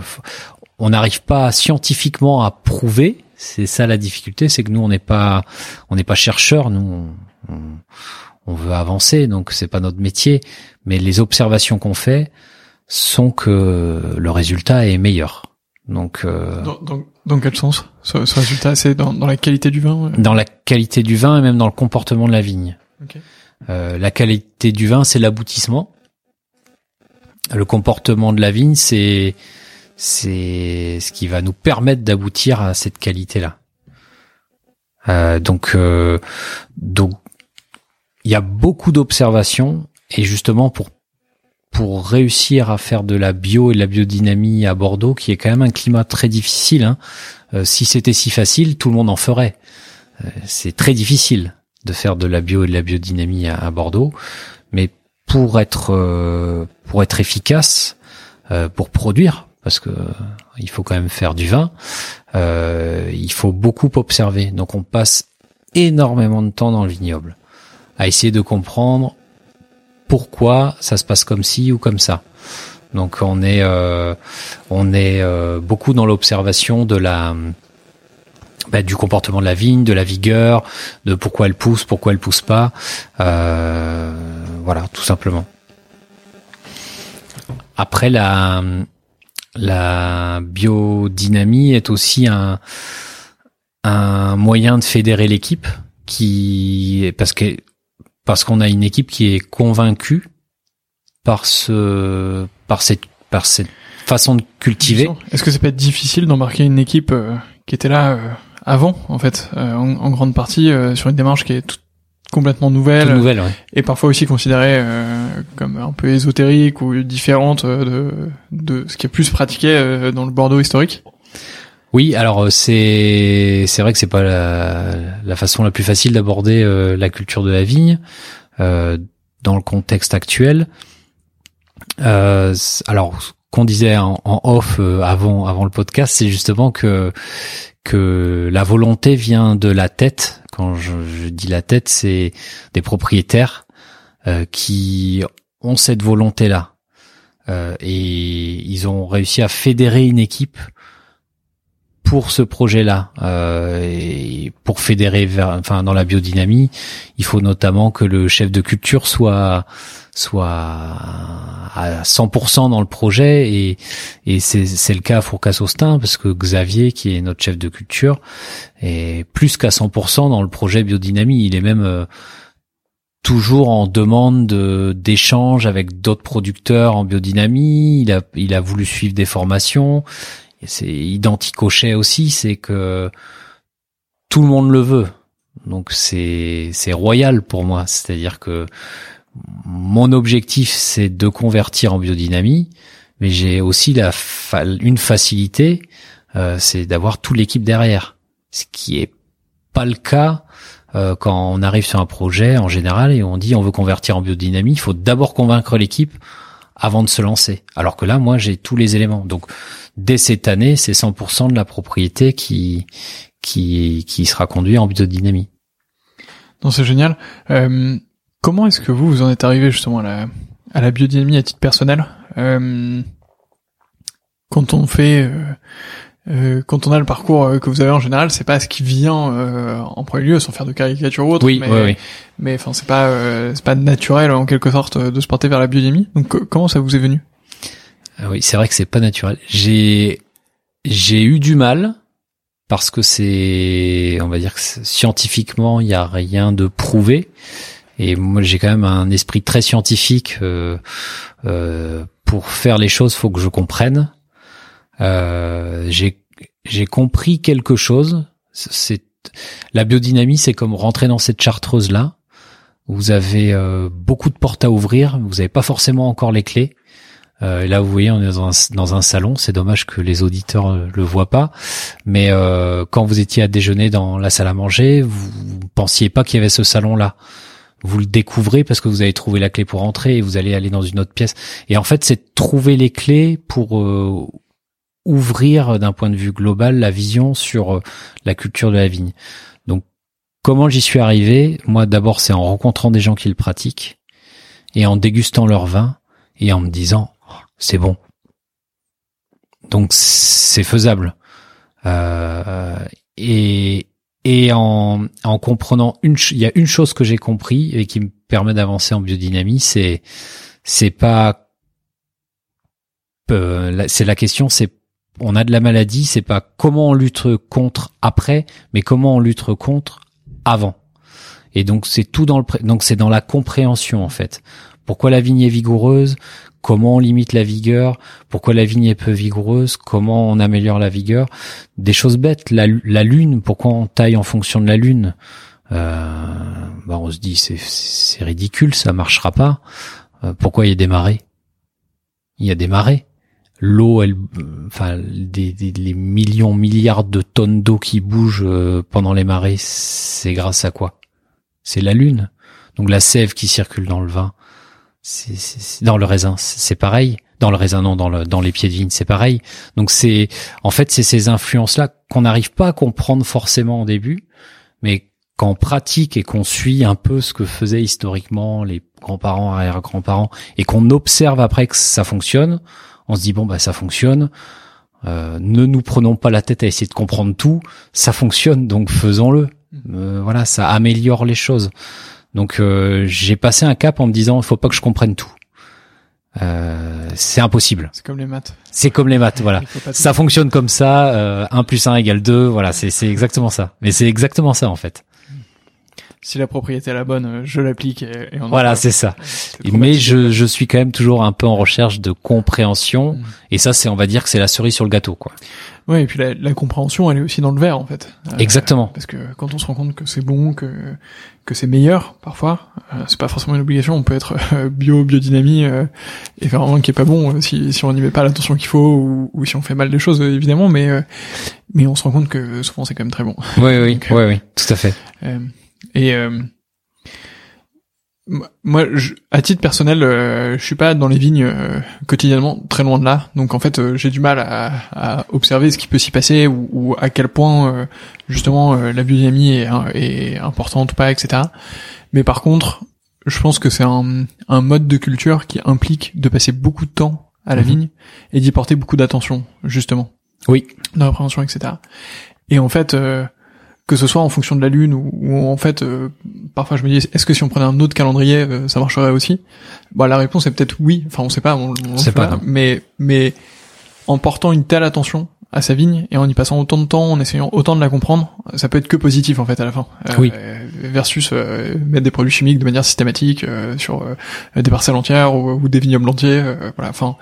on n'arrive pas scientifiquement à prouver. C'est ça la difficulté, c'est que nous on n'est pas, on n'est pas chercheurs, nous. Veut avancer, donc c'est pas notre métier. Mais les observations qu'on fait sont que le résultat est meilleur. Donc, euh, dans, dans, quel sens ce, résultat? C'est dans, dans, la qualité du vin Dans la qualité du vin et même dans le comportement de la vigne. Euh, la qualité du vin, c'est l'aboutissement. Le comportement de la vigne, c'est c'est ce qui va nous permettre d'aboutir à cette qualité-là. Euh, donc, euh, donc il y a beaucoup d'observations et justement pour pour réussir à faire de la bio et de la biodynamie à Bordeaux, qui est quand même un climat très difficile. Hein, euh, si c'était si facile, tout le monde en ferait. Euh, c'est très difficile de faire de la bio et de la biodynamie à, Bordeaux, mais pour être euh, pour être efficace, pour produire, parce que il faut quand même faire du vin, il faut beaucoup observer. Donc on passe énormément de temps dans le vignoble à essayer de comprendre pourquoi ça se passe comme ci ou comme ça. Donc on est euh, on est euh, beaucoup dans l'observation de la bah, du comportement de la vigne, de la vigueur, de pourquoi elle pousse, pourquoi elle pousse pas, euh, voilà tout simplement. Après la la biodynamie est aussi un un moyen de fédérer l'équipe qui parce que parce qu'on a une équipe qui est convaincue par ce, par cette, par cette façon de cultiver. Est-ce que ça peut être difficile d'embarquer une équipe euh, qui était là euh, avant, en fait, euh, en, grande partie sur une démarche qui est toute complètement nouvelle, nouvelle ouais. et parfois aussi considérée comme un peu ésotérique ou différente de, de ce qui est plus pratiqué dans le Bordeaux historique? Oui, alors euh, c'est c'est vrai que c'est pas la, façon la plus facile d'aborder euh, la culture de la vigne euh, dans le contexte actuel. Euh, alors qu'on disait en, off avant avant le podcast, c'est justement que que la volonté vient de la tête. Quand je, je dis la tête, c'est des propriétaires qui ont cette volonté là et ils ont réussi à fédérer une équipe pour ce projet-là, euh, et pour fédérer vers, enfin dans la biodynamie, il faut notamment que le chef de culture soit soit à 100% dans le projet et, et c'est le cas à Fourcasse-Austin parce que Xavier qui est notre chef de culture est plus qu'à 100% dans le projet biodynamie. Il est même euh, toujours en demande d'échanges avec d'autres producteurs en biodynamie. Il a il a voulu suivre des formations c'est identique au aussi c'est que tout le monde le veut donc c'est c'est royal pour moi c'est-à-dire que mon objectif, c'est de convertir en biodynamie, mais j'ai aussi la une facilité, euh, c'est d'avoir toute l'équipe derrière, ce qui est pas le cas euh, quand on arrive sur un projet en général et on dit on veut convertir en biodynamie. Il faut d'abord convaincre l'équipe avant de se lancer. Alors que là, moi, j'ai tous les éléments. Donc, dès cette année, c'est 100% de la propriété qui qui qui sera conduit en biodynamie. Non, c'est génial. Euh, Comment est-ce que vous, vous en êtes arrivé justement à la, à la biodynamie à titre personnel euh, Quand on fait, euh, euh, quand on a le parcours que vous avez en général, c'est pas ce qui vient en premier lieu, sans faire de caricature ou autre. Oui, mais, oui, mais enfin, c'est pas, c'est pas naturel en quelque sorte de se porter vers la biodynamie. Donc, comment ça vous est venu? Ah Oui, c'est vrai que c'est pas naturel. J'ai, j'ai eu du mal parce que c'est, on va dire que scientifiquement, il y a rien de prouvé. Et moi, j'ai quand même un esprit très scientifique. Euh, euh, pour faire les choses, faut que je comprenne. Euh, j'ai j'ai compris quelque chose. C'est la biodynamie, c'est comme rentrer dans cette chartreuse là. Vous avez euh, beaucoup de portes à ouvrir, vous n'avez pas forcément encore les clés. Euh, là, vous voyez, on est dans un, salon. C'est dommage que les auditeurs le voient pas. Mais euh, quand vous étiez à déjeuner dans la salle à manger, vous, pensiez pas qu'il y avait ce salon-là vous le découvrez parce que vous avez trouvé la clé pour entrer et vous allez aller dans une autre pièce. Et en fait, c'est trouver les clés pour euh, ouvrir d'un point de vue global la vision sur la culture de la vigne. Donc, comment j'y suis arrivé? Moi, d'abord, c'est en rencontrant des gens qui le pratiquent et en dégustant leur vin et en me disant c'est bon. Donc, c'est faisable. Euh, et, et en, en comprenant une, il y a une chose que j'ai compris et qui me permet d'avancer en biodynamie, c'est c'est pas euh, c'est la question, c'est on a de la maladie, c'est pas comment on lutte contre après, mais comment on lutte contre avant. Et donc c'est tout dans le donc c'est dans la compréhension en fait. Pourquoi la vigne est vigoureuse? Comment on limite la vigueur, pourquoi la vigne est peu vigoureuse, comment on améliore la vigueur, des choses bêtes, la, lune, pourquoi on taille en fonction de la lune? Euh, bah on se dit c'est ridicule, ça marchera pas. Euh, pourquoi il y a des marées? Il y a des marées. L'eau, elle, des, des, les millions, milliards de tonnes d'eau qui bougent euh, pendant les marées, c'est grâce à quoi? C'est la lune. Donc la sève qui circule dans le vin, c'est dans le raisin, c'est pareil. Dans le raisin, non, dans, le, dans les pieds de vigne, c'est pareil. Donc c'est, en fait, c'est ces influences-là qu'on n'arrive pas à comprendre forcément au début, mais quand on pratique et qu'on suit un peu ce que faisaient historiquement les grands-parents, arrière-grands-parents, et qu'on observe après que ça fonctionne, on se dit bon bah ça fonctionne. Euh, ne nous prenons pas la tête à essayer de comprendre tout, ça fonctionne, donc faisons-le. Euh, voilà, ça améliore les choses. Donc euh, j'ai passé un cap en me disant il faut pas que je comprenne tout. Euh, c'est impossible. C'est comme les maths. C'est comme les maths, voilà. Ça fonctionne comme ça, euh, 1 plus 1 égale 2, voilà, c'est exactement ça. Mais c'est exactement ça en fait si la propriété est la bonne, euh, je l'applique et, et on Voilà, c'est ça. Mais je, je suis quand même toujours un peu en recherche de compréhension mm. et ça c'est on va dire que c'est la cerise sur le gâteau quoi. Ouais, et puis la, la, compréhension elle est aussi dans le verre en fait. Euh, Exactement. Parce que quand on se rend compte que c'est bon, que que c'est meilleur parfois, euh, c'est pas forcément une obligation. On peut être bio, biodynamie et faire un qui est pas bon si si on n'y met pas l'attention qu'il faut ou, ou, si on fait mal des choses évidemment, mais mais on se rend compte que souvent c'est quand même très bon. Oui oui *laughs* oui oui tout à fait. Et euh, moi, je, à titre personnel, euh, je suis pas dans les vignes euh, quotidiennement, très loin de là. Donc en fait, euh, j'ai du mal à, à, observer ce qui peut s'y passer ou, ou, à quel point justement la biodynamie est, est, importante ou pas, etc. Mais par contre, je pense que c'est un, un, mode de culture qui implique de passer beaucoup de temps à la mhm. vigne et d'y porter beaucoup d'attention, justement. Oui. Dans la prévention, etc. Et en fait, euh, que ce soit en fonction de la lune ou, en fait, euh, parfois je me dis, est-ce que si on prenait un autre calendrier, euh, ça marcherait aussi? Bah la réponse est peut-être oui. Enfin, on sait pas. On, on sait pas. mais mais en portant une telle attention à sa vigne et en y passant autant de temps, en essayant autant de la comprendre, ça peut être que positif en fait à la fin. oui. Versus mettre des produits chimiques de manière systématique sur des parcelles entières ou, ou des vignobles entiers. voilà. Enfin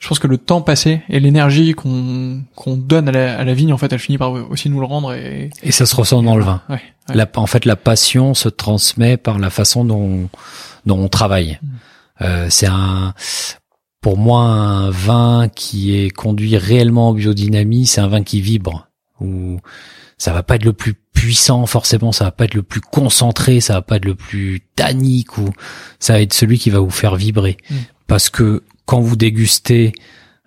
je pense que le temps passé et l'énergie qu'on qu'on donne à la, à la, vigne, en fait, elle finit par aussi nous le rendre. Et, et ça se ressent dans le vin. Ouais, La, en fait, la passion se transmet par la façon dont, dont on travaille. Mm. Euh, c'est un, pour moi, un vin qui est conduit réellement en biodynamie, c'est un vin qui vibre. Où ça va pas être le plus puissant forcément, ça va pas être le plus concentré, ça va pas être le plus tannique ou ça va être celui qui va vous faire vibrer. Mm. Parce que quand vous dégustez,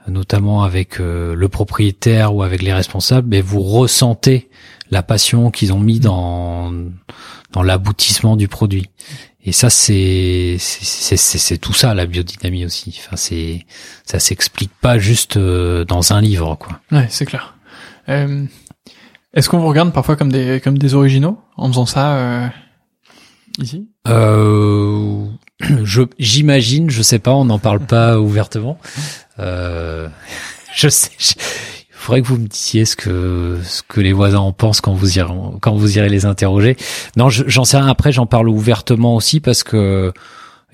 notamment avec euh, le propriétaire ou avec les responsables, mais vous ressentez la passion qu'ils ont mis dans dans l'aboutissement du produit. Et ça, c'est c'est c'est tout ça la biodynamie aussi. Enfin, c'est ça s'explique pas juste euh, dans un livre, quoi. Ouais, c'est clair. Euh, Est-ce qu'on vous regarde parfois comme des comme des originaux en faisant ça euh, ici? Euh, *clears throat* je j'imagine, je sais pas, on n'en parle pas *laughs* ouvertement. Euh, *laughs* je sais. il faudrait que vous me disiez ce que ce que les voisins en pensent quand vous irez quand vous irez les interroger. Non, j'en sais rien. Après, j'en parle ouvertement aussi parce que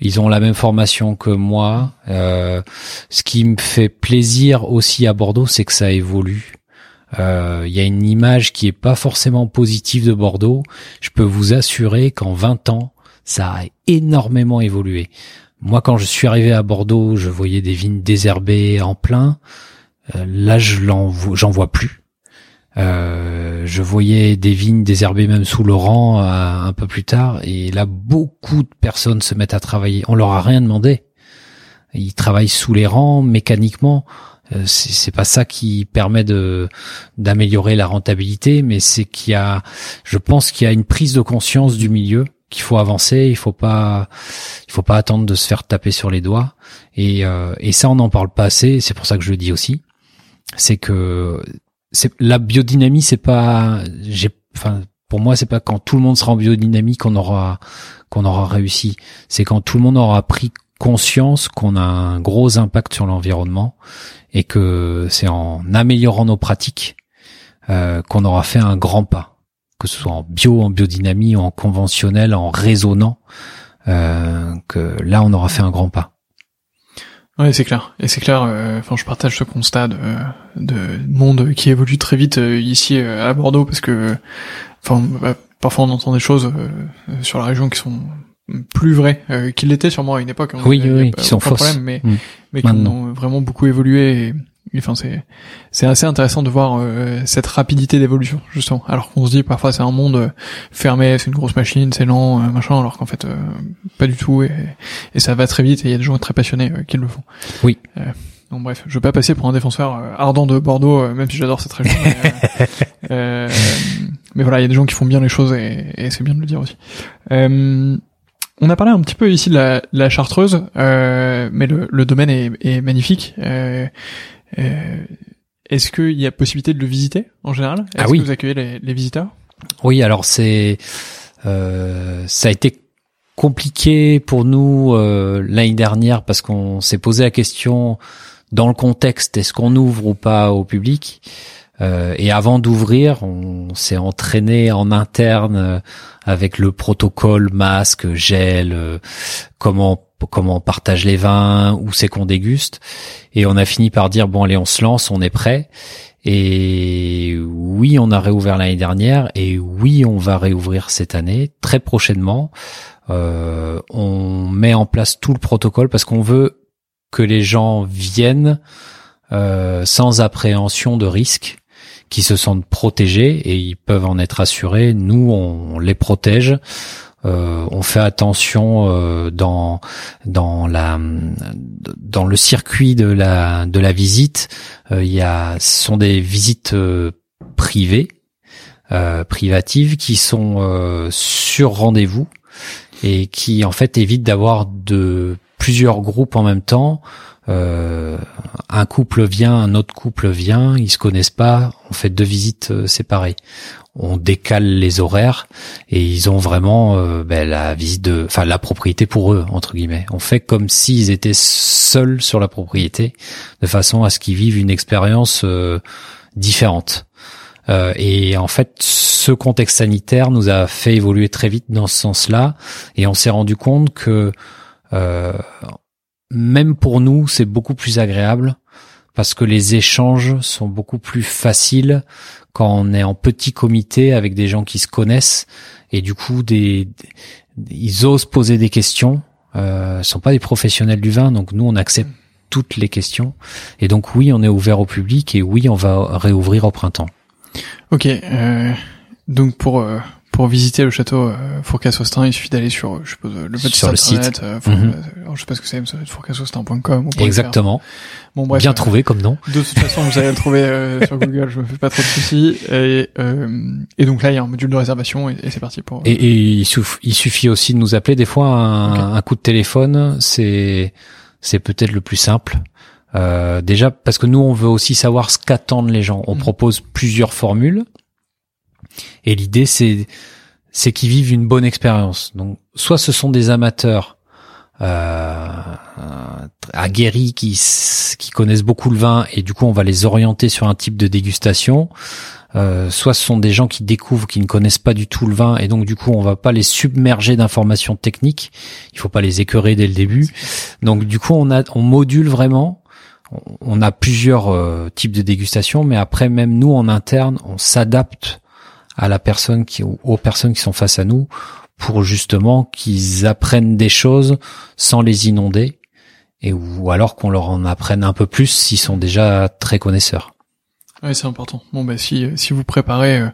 ils ont la même formation que moi. Euh, ce qui me fait plaisir aussi à Bordeaux, c'est que ça évolue. Euh, il y a une image qui est pas forcément positive de Bordeaux. Je peux vous assurer qu'en 20 ans, ça a énormément évolué. Moi, quand je suis arrivé à Bordeaux, je voyais des vignes désherbées en plein. Euh, là, je j'en vois plus. Euh, je voyais des vignes désherbées même sous le rang euh, un peu plus tard. Et là, beaucoup de personnes se mettent à travailler. On leur a rien demandé. Ils travaillent sous les rangs mécaniquement. c'est pas ça qui permet de d'améliorer la rentabilité, mais c'est qu'il y a, je pense qu'il y a une prise de conscience du milieu qu'il faut avancer, il faut pas, il faut pas attendre de se faire taper sur les doigts. Et, euh, et ça, on n'en parle pas assez. C'est pour ça que je le dis aussi. C'est que la biodynamie, c'est pas, enfin, pour moi, c'est pas quand tout le monde sera en biodynamie qu'on aura, qu'on aura réussi. C'est quand tout le monde aura pris conscience qu'on a un gros impact sur l'environnement et que c'est en améliorant nos pratiques euh, qu'on aura fait un grand pas que ce soit en bio, en biodynamie, en conventionnel, en résonant, euh, que là on aura fait un grand pas. Ouais, c'est clair. Et c'est clair. Euh, enfin, je partage ce constat de, de monde qui évolue très vite euh, ici à Bordeaux parce que, enfin, bah, parfois on entend des choses sur la région qui sont plus vraies qu'il l'était sûrement à une époque. Hein. oui, oui, qui sont fausses. Problème, mais, mm. mais qui ont vraiment beaucoup évolué. Et, Enfin, c'est c'est assez intéressant de voir euh, cette rapidité d'évolution justement. Alors qu'on se dit parfois c'est un monde euh, fermé, c'est une grosse machine, c'est lent, euh, machin. Alors qu'en fait pas du tout et, et ça va très vite et il y a des gens très passionnés qui le font. Oui. donc bref, je veux pas passer pour un défenseur ardent de Bordeaux, même si j'adore cette région. mais, *laughs* mais, voilà, il y a des gens qui font bien les choses et, et c'est bien de le dire aussi. On a parlé un petit peu ici de la, la Chartreuse, mais le, le domaine est, est magnifique. Euh, est-ce qu'il y a possibilité de le visiter en général? Est-ce ah oui. que vous accueillez les, les visiteurs? Oui, alors c'est euh, ça a été compliqué pour nous euh, l'année dernière parce qu'on s'est posé la question dans le contexte est-ce qu'on ouvre ou pas au public? Euh, et avant d'ouvrir, on s'est entraîné en interne euh, avec le protocole masque, gel, euh, comment comment on partage les vins, où c'est qu'on déguste. Et on a fini par dire bon allez on se lance, on est prêt. Et oui, on a réouvert l'année dernière et oui, on va réouvrir cette année très prochainement. Euh, on met en place tout le protocole parce qu'on veut que les gens viennent euh, sans appréhension de risque, qui se sentent protégés et ils peuvent en être assurés. Nous, on les protège. Euh, on fait attention euh, dans dans la dans le circuit de la de la visite. Euh, il y a ce sont des visites privées, privatives qui sont sur rendez-vous et qui en fait évitent d'avoir de plusieurs groupes en même temps un couple vient, un autre couple vient, ils se connaissent pas, on fait deux visites séparées. On décale les horaires et ils ont vraiment euh, ben, la visite de, enfin la propriété pour eux entre guillemets. On fait comme s'ils étaient seuls sur la propriété, de façon à ce qu'ils vivent une expérience différente. et en fait, ce contexte sanitaire nous a fait évoluer très vite dans ce sens-là, et on s'est rendu compte que même pour nous, c'est beaucoup plus agréable parce que les échanges sont beaucoup plus faciles quand on est en petit comité avec des gens qui se connaissent et du coup des, ils osent poser des questions. Euh, sont pas des professionnels du vin, donc nous on accepte toutes les questions et donc oui on est ouvert au public et oui on va réouvrir au printemps. Ok, euh, donc pour euh, pour visiter le château euh, Fourcasse-Austin, il suffit d'aller sur, je suppose, le sur le site. Euh, mhm. euh, je sais pas ce que c'est, fourcasseaustin.com. Exactement. Bon, bref, Bien trouvé comme nom. De toute façon, vous allez le trouver *laughs* sur Google. Je me fais pas trop de soucis. Et, et donc là, il y a un module de réservation et, c'est parti pour. Et, il, suffit, aussi de nous appeler. Des fois, un, un coup de téléphone, c'est c'est peut-être le plus simple. Euh, déjà parce que nous on veut aussi savoir ce qu'attendent les gens. On mm. propose plusieurs formules et l'idée, c'est c'est qu'ils vivent une bonne expérience. Donc, soit ce sont des amateurs euh, aguerris qui qui connaissent beaucoup le vin et du coup on va les orienter sur un type de dégustation. Euh, soit ce sont des gens qui découvrent, qui ne connaissent pas du tout le vin, et donc du coup on va pas les submerger d'informations techniques. Il faut pas les écœurer dès le début. Donc du coup on a, on module vraiment. On a plusieurs euh, types de dégustation, mais après même nous en interne, on s'adapte à la personne qui aux personnes qui sont face à nous pour justement qu'ils apprennent des choses sans les inonder et ou alors qu'on leur en apprenne un peu plus s'ils sont déjà très connaisseurs. Oui, c'est important. Bon, bah si si vous préparez euh,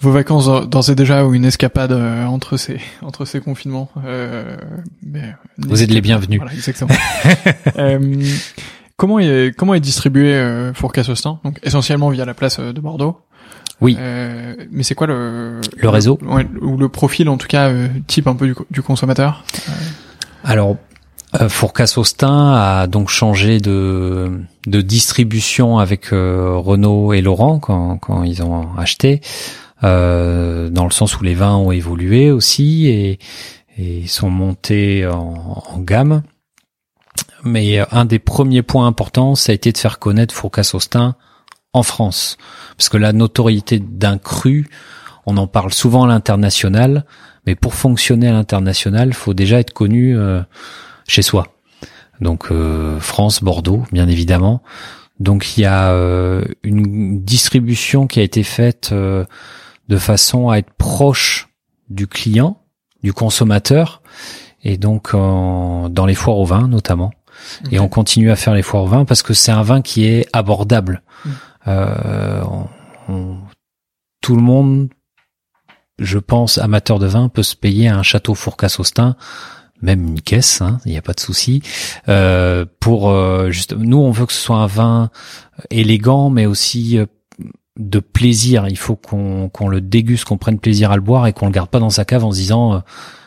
vos vacances d'ores et déjà ou une escapade euh, entre ces *laughs* entre ces confinements, euh, mais, vous êtes les bienvenus. Voilà, exactement. *laughs* comment est comment est distribué euh, Fourcasse-Austin Donc essentiellement via la place de Bordeaux. Oui. Euh, mais c'est quoi le le réseau ou le profil en tout cas euh, type un peu du, du consommateur Alors euh, Fourcasse-Austin a donc changé de de distribution avec euh, Renault et Laurent quand quand ils ont acheté euh, dans le sens où les vins ont évolué aussi et et sont montés en, en gamme. Mais un des premiers points importants, ça a été de faire connaître Fourcasse-Austin en France. Parce que la notoriété d'un cru, on en parle souvent à l'international, mais pour fonctionner à l'international, faut déjà être connu euh, chez soi. Donc euh, France, Bordeaux, bien évidemment. Donc il y a euh, une distribution qui a été faite de façon à être proche du client, du consommateur, et donc dans les foires au vin notamment. Et on continue à faire les foires au vin parce que c'est un vin qui est abordable. Euh, tout le monde, je pense, amateur de vin, peut se payer un château Fourcasse-Austin même une caisse, hein, il n'y a pas de souci. Euh, pour euh, juste, nous, on veut que ce soit un vin élégant, mais aussi euh, de plaisir. Il faut qu'on le déguste, qu'on prenne plaisir à le boire et qu'on le garde pas dans sa cave en se disant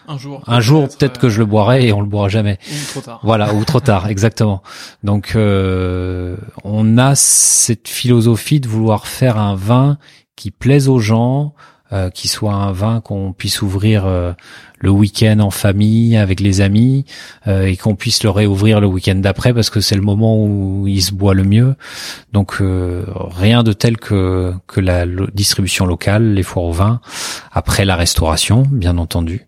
un jour. Un jour, peut-être que je le boirai et on le boira jamais. Ou trop tard. Voilà, ou trop tard, *laughs* exactement. Donc, euh, on a cette philosophie de vouloir faire un vin qui plaise aux gens, euh, qui soit un vin qu'on puisse ouvrir euh, le week-end en famille avec les amis euh, et qu'on puisse le réouvrir le week-end d'après parce que c'est le moment où il se boit le mieux. Donc rien de tel que que la distribution locale, les foires au vin, après la restauration, bien entendu.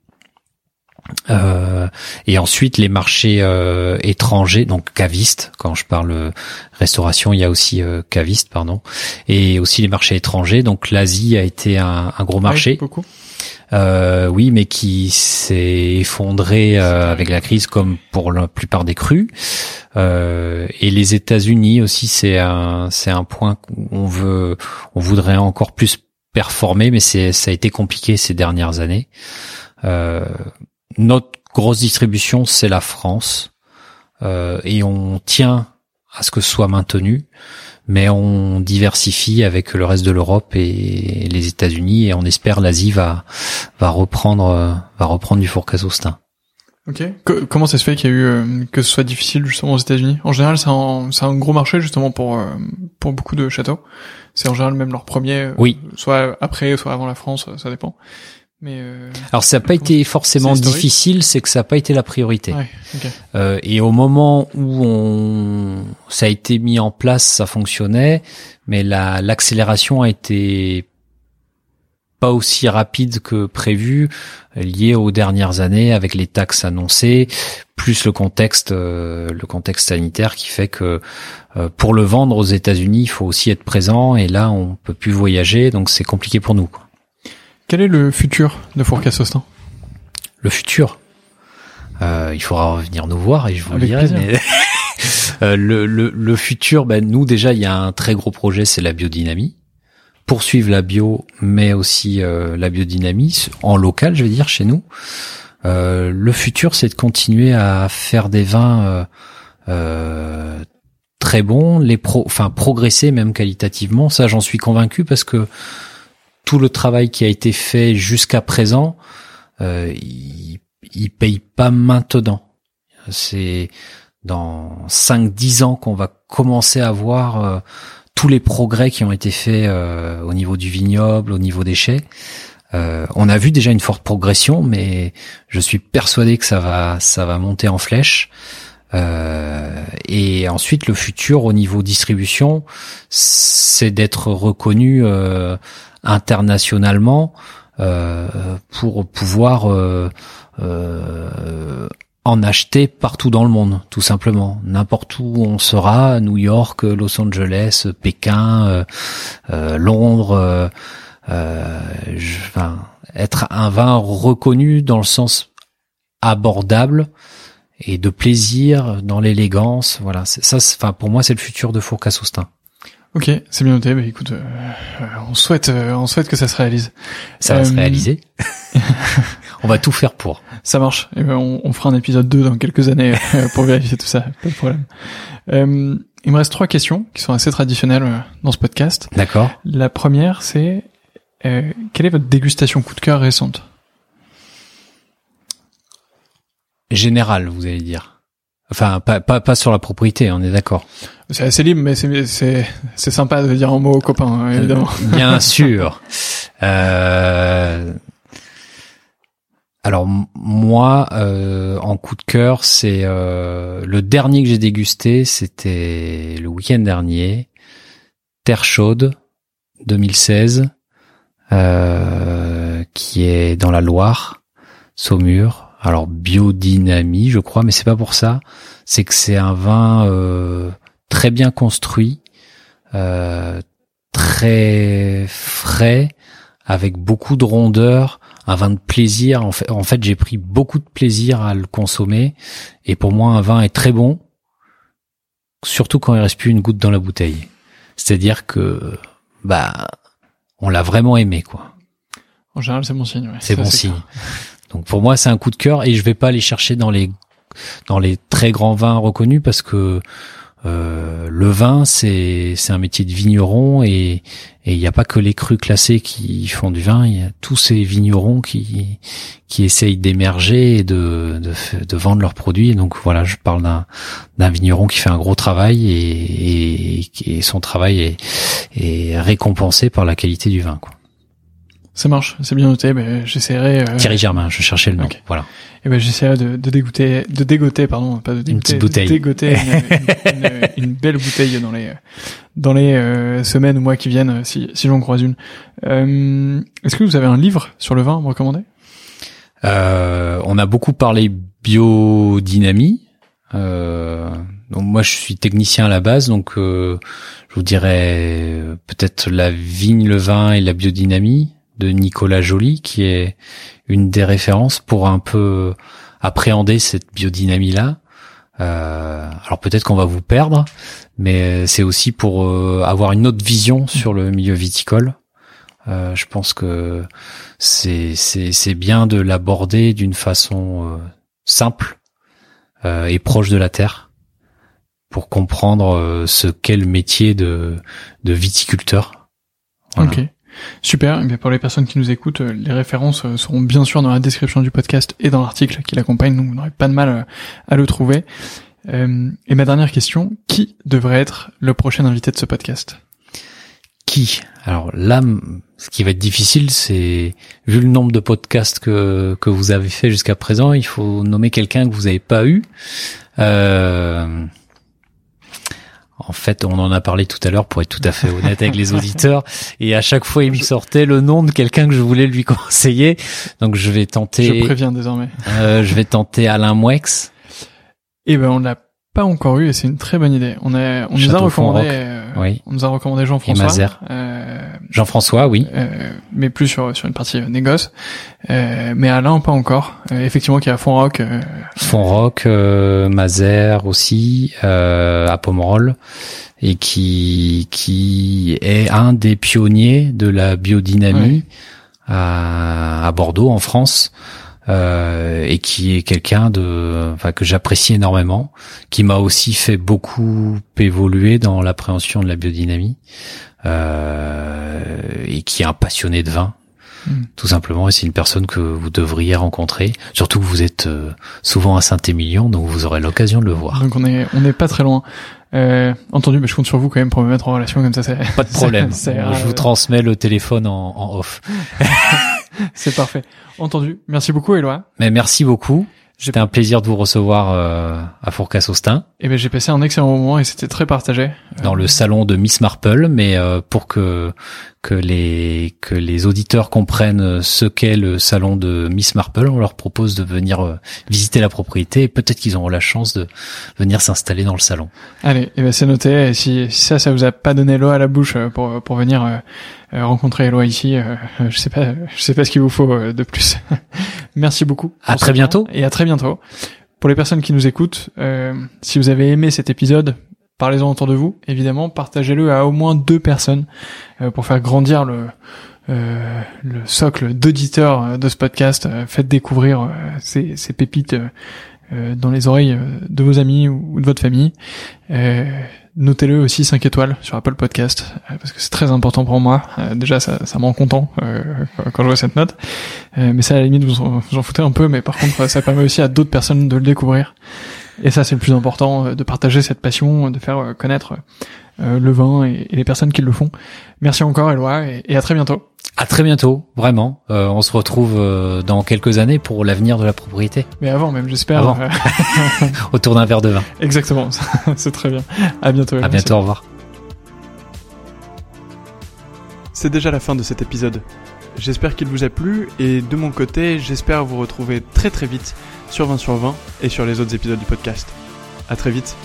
Euh, et ensuite les marchés euh, étrangers, donc cavistes. Quand je parle euh, restauration, il y a aussi euh, caviste, pardon, et aussi les marchés étrangers. Donc l'Asie a été un, un gros marché. beaucoup. Euh, oui, mais qui s'est effondré avec la crise, comme pour la plupart des crus. et les États-Unis aussi, c'est un c'est un point qu'on veut, on voudrait encore plus performer, mais c'est ça a été compliqué ces dernières années. Euh, notre grosse distribution, c'est la France, euh, et on tient à ce que ce soit maintenu, mais on diversifie avec le reste de l'Europe et les États-Unis, et on espère l'Asie va va reprendre va reprendre du Fourcasse-Austin. Ok. comment ça se fait qu'il y a eu euh, que ce soit difficile justement aux États-Unis? En général, c'est un, c'est un gros marché justement pour euh, pour beaucoup de châteaux. C'est en général même leur premier. Oui. Soit après, soit avant la France, ça dépend. Mais alors ça n'a pas été forcément difficile, c'est que ça n'a pas été la priorité. Ouais, euh, et au moment où on ça a été mis en place, ça fonctionnait, mais la l'accélération a été pas aussi rapide que prévu, lié aux dernières années avec les taxes annoncées, plus le contexte, euh, le contexte sanitaire qui fait que euh, pour le vendre aux États-Unis, il faut aussi être présent et là, on peut plus voyager, donc c'est compliqué pour nous. Quoi. Quel est le futur de Fourcade Sostin Le futur, euh, il faudra venir nous voir et je vous le dirai. Mais *laughs* le, le, le, futur, ben nous déjà, il y a un très gros projet, c'est la biodynamie poursuivre la bio, mais aussi euh, la biodynamie en local, je vais dire chez nous. Euh, le futur, c'est de continuer à faire des vins euh, très bons, les pro, enfin progresser même qualitativement. Ça, j'en suis convaincu parce que tout le travail qui a été fait jusqu'à présent, il, il paye pas maintenant. C'est dans 5-10 ans qu'on va commencer à voir tous les progrès qui ont été faits euh, au niveau du vignoble, au niveau des chais. Euh, on a vu déjà une forte progression, mais je suis persuadé que ça va, ça va monter en flèche. Euh, et ensuite, le futur au niveau distribution, c'est d'être reconnu internationalement pour pouvoir en acheter partout dans le monde, tout simplement. N'importe où on sera, New York, Los Angeles, Pékin, euh, euh, Londres, euh, être un vin reconnu dans le sens abordable et de plaisir dans l'élégance. Voilà, ça, enfin pour moi c'est le futur de Fourcade Saustin. Ok, c'est bien noté. Bah, écoute, on souhaite, on souhaite que ça se réalise. Ça va se réaliser. *laughs* on va tout faire pour. Ça marche. Et ben on, on, fera un épisode 2 dans quelques années euh, *laughs* pour vérifier tout ça. Pas de problème. Euh, il me reste trois questions qui sont assez traditionnelles euh, dans ce podcast. D'accord. La première, c'est euh, quelle est votre dégustation coup de cœur récente? Générale, vous allez dire. Enfin, pas, pas, pas sur la propriété, on est d'accord. C'est assez libre, mais c'est, sympa de dire un mot aux copains, hein, évidemment. bien *laughs* sûr. Euh, alors moi, euh, en coup de cœur, c'est euh, le dernier que j'ai dégusté, c'était le week-end dernier, Terre chaude 2016, euh, qui est dans la Loire, Saumur. Alors biodynamie, je crois, mais c'est pas pour ça. C'est que c'est un vin très bien construit, très frais, avec beaucoup de rondeur un vin de plaisir. En fait, en fait j'ai pris beaucoup de plaisir à le consommer. Et pour moi, un vin est très bon, surtout quand il reste plus une goutte dans la bouteille. C'est-à-dire que, bah, on l'a vraiment aimé, quoi. En général, c'est bon signe. Ouais. C'est bon signe. Donc pour moi, c'est un coup de cœur et je vais pas aller chercher dans les dans les très grands vins reconnus parce que euh, le vin, c'est c'est un métier de vigneron et il n'y a pas que les crus classés qui font du vin. Il y a tous ces vignerons qui qui essayent d'émerger et de, de, de vendre leurs produits. donc voilà, je parle d'un d'un vigneron qui fait un gros travail et, et, et son travail est, est récompensé par la qualité du vin. Quoi. Ça marche, c'est bien noté. Mais j'essaierai. Euh... Thierry Germain, je cherchais le nom. Voilà. Et eh ben j'essaierai de, de dégoûter, de dégoter, pardon, pas de dégoûter, une petite bouteille, de dégoter une, une, une, belle bouteille dans les dans les euh, semaines ou mois qui viennent, si si j'en croise une. Euh, Est-ce que vous avez un livre sur le vin à me recommander? Euh, On a beaucoup parlé biodynamie. Euh, donc moi je suis technicien à la base, donc euh, je vous dirais peut-être la vigne, le vin et la biodynamie de Nicolas Joly, qui est une des références pour un peu appréhender cette biodynamie-là. Euh, alors peut-être qu'on va vous perdre, mais c'est aussi pour euh, avoir une autre vision sur le milieu viticole. Euh, je pense que c'est c'est bien de l'aborder d'une façon euh, simple et proche de la terre pour comprendre ce qu'est le métier de de viticulteur. Super. Et bien pour les personnes qui nous écoutent, les références seront bien sûr dans la description du podcast et dans l'article qui l'accompagne, donc vous n'aurez pas de mal à le trouver. et ma dernière question, qui devrait être le prochain invité de ce podcast? Qui? Alors là, ce qui va être difficile, c'est vu le nombre de podcasts que que vous avez fait jusqu'à présent, il faut nommer quelqu'un que vous n'avez pas eu. Euh, en fait, on en a parlé tout à l'heure pour être tout à fait honnête avec les auditeurs. Et à chaque fois, il me sortait le nom de quelqu'un que je voulais lui *laughs* conseiller. Donc, je vais tenter. Je préviens désormais. Euh, je vais tenter Alain Mouex. Eh ben, on l'a pas encore eu et c'est une très bonne idée. On a, on nous a recommandé, euh, oui. on nous a recommandé Jean-François. Euh, Jean-François, oui. Euh, mais plus sur sur une partie euh, négoce. Euh, mais Alain pas encore. effectivement, qui a Fond Rock. Fond Rock, Mazer aussi, à Pomerol et qui qui est un des pionniers de la biodynamie à, à Bordeaux en France et qui est quelqu'un de, enfin que j'apprécie énormément, qui m'a aussi fait beaucoup évoluer dans l'appréhension de la biodynamie euh, et qui est un passionné de vin. Hmm. Tout simplement, et c'est une personne que vous devriez rencontrer. Surtout que vous êtes euh, souvent à Saint-Émilion, donc vous aurez l'occasion de le voir. Donc on est on n'est pas très loin. Euh, entendu, mais je compte sur vous quand même pour me mettre en relation comme ça. Pas de problème. *laughs* je vous transmets le téléphone en, en off. *laughs* *laughs* c'est parfait. Entendu. Merci beaucoup, Éloi. Mais merci beaucoup. C'était un plaisir de vous recevoir euh, à Fourcas-Austin. Et eh ben j'ai passé un excellent moment et c'était très partagé. Dans le salon de Miss Marple, mais euh, pour que que les que les auditeurs comprennent ce qu'est le salon de Miss Marple, on leur propose de venir euh, visiter la propriété et peut-être qu'ils auront la chance de venir s'installer dans le salon. Allez, et eh ben c'est noté. Et si, si, ça ça vous a pas donné l'eau à la bouche pour pour venir euh, rencontrer Eloi ici. Euh, je sais pas, je sais pas ce qu'il vous faut euh, de plus. *laughs* Merci beaucoup. À très bientôt. Et à très bientôt. Pour les personnes qui nous écoutent, si vous avez aimé cet épisode, parlez-en autour de vous. Évidemment, partagez-le à au moins deux personnes pour faire grandir le le socle d'auditeurs de ce podcast. faites découvrir ces, ces pépites dans les oreilles de vos amis ou de votre famille. Notez-le aussi 5 étoiles sur Apple Podcast, euh, parce que c'est très important pour moi. Euh, déjà, ça, ça me rend content euh, quand je vois cette note. mais ça, à la limite, vous en, vous en foutez un peu, mais par contre, ça permet aussi à d'autres personnes de le découvrir. Et ça, c'est le plus important, de partager cette passion, de faire connaître le vin et, les personnes qui le font. Merci encore, Eloi, et à très bientôt. À très bientôt, vraiment. Euh, on se retrouve euh, dans quelques années pour l'avenir de la propriété. Mais avant même, j'espère. Euh, *laughs* Autour d'un verre de vin. *laughs* Exactement, *laughs* c'est très bien. À bientôt. À bientôt, au revoir. C'est déjà la fin de cet épisode. J'espère qu'il vous a plu et de mon côté, j'espère vous retrouver très très vite sur 20 sur 20 et sur les autres épisodes du podcast. À très vite.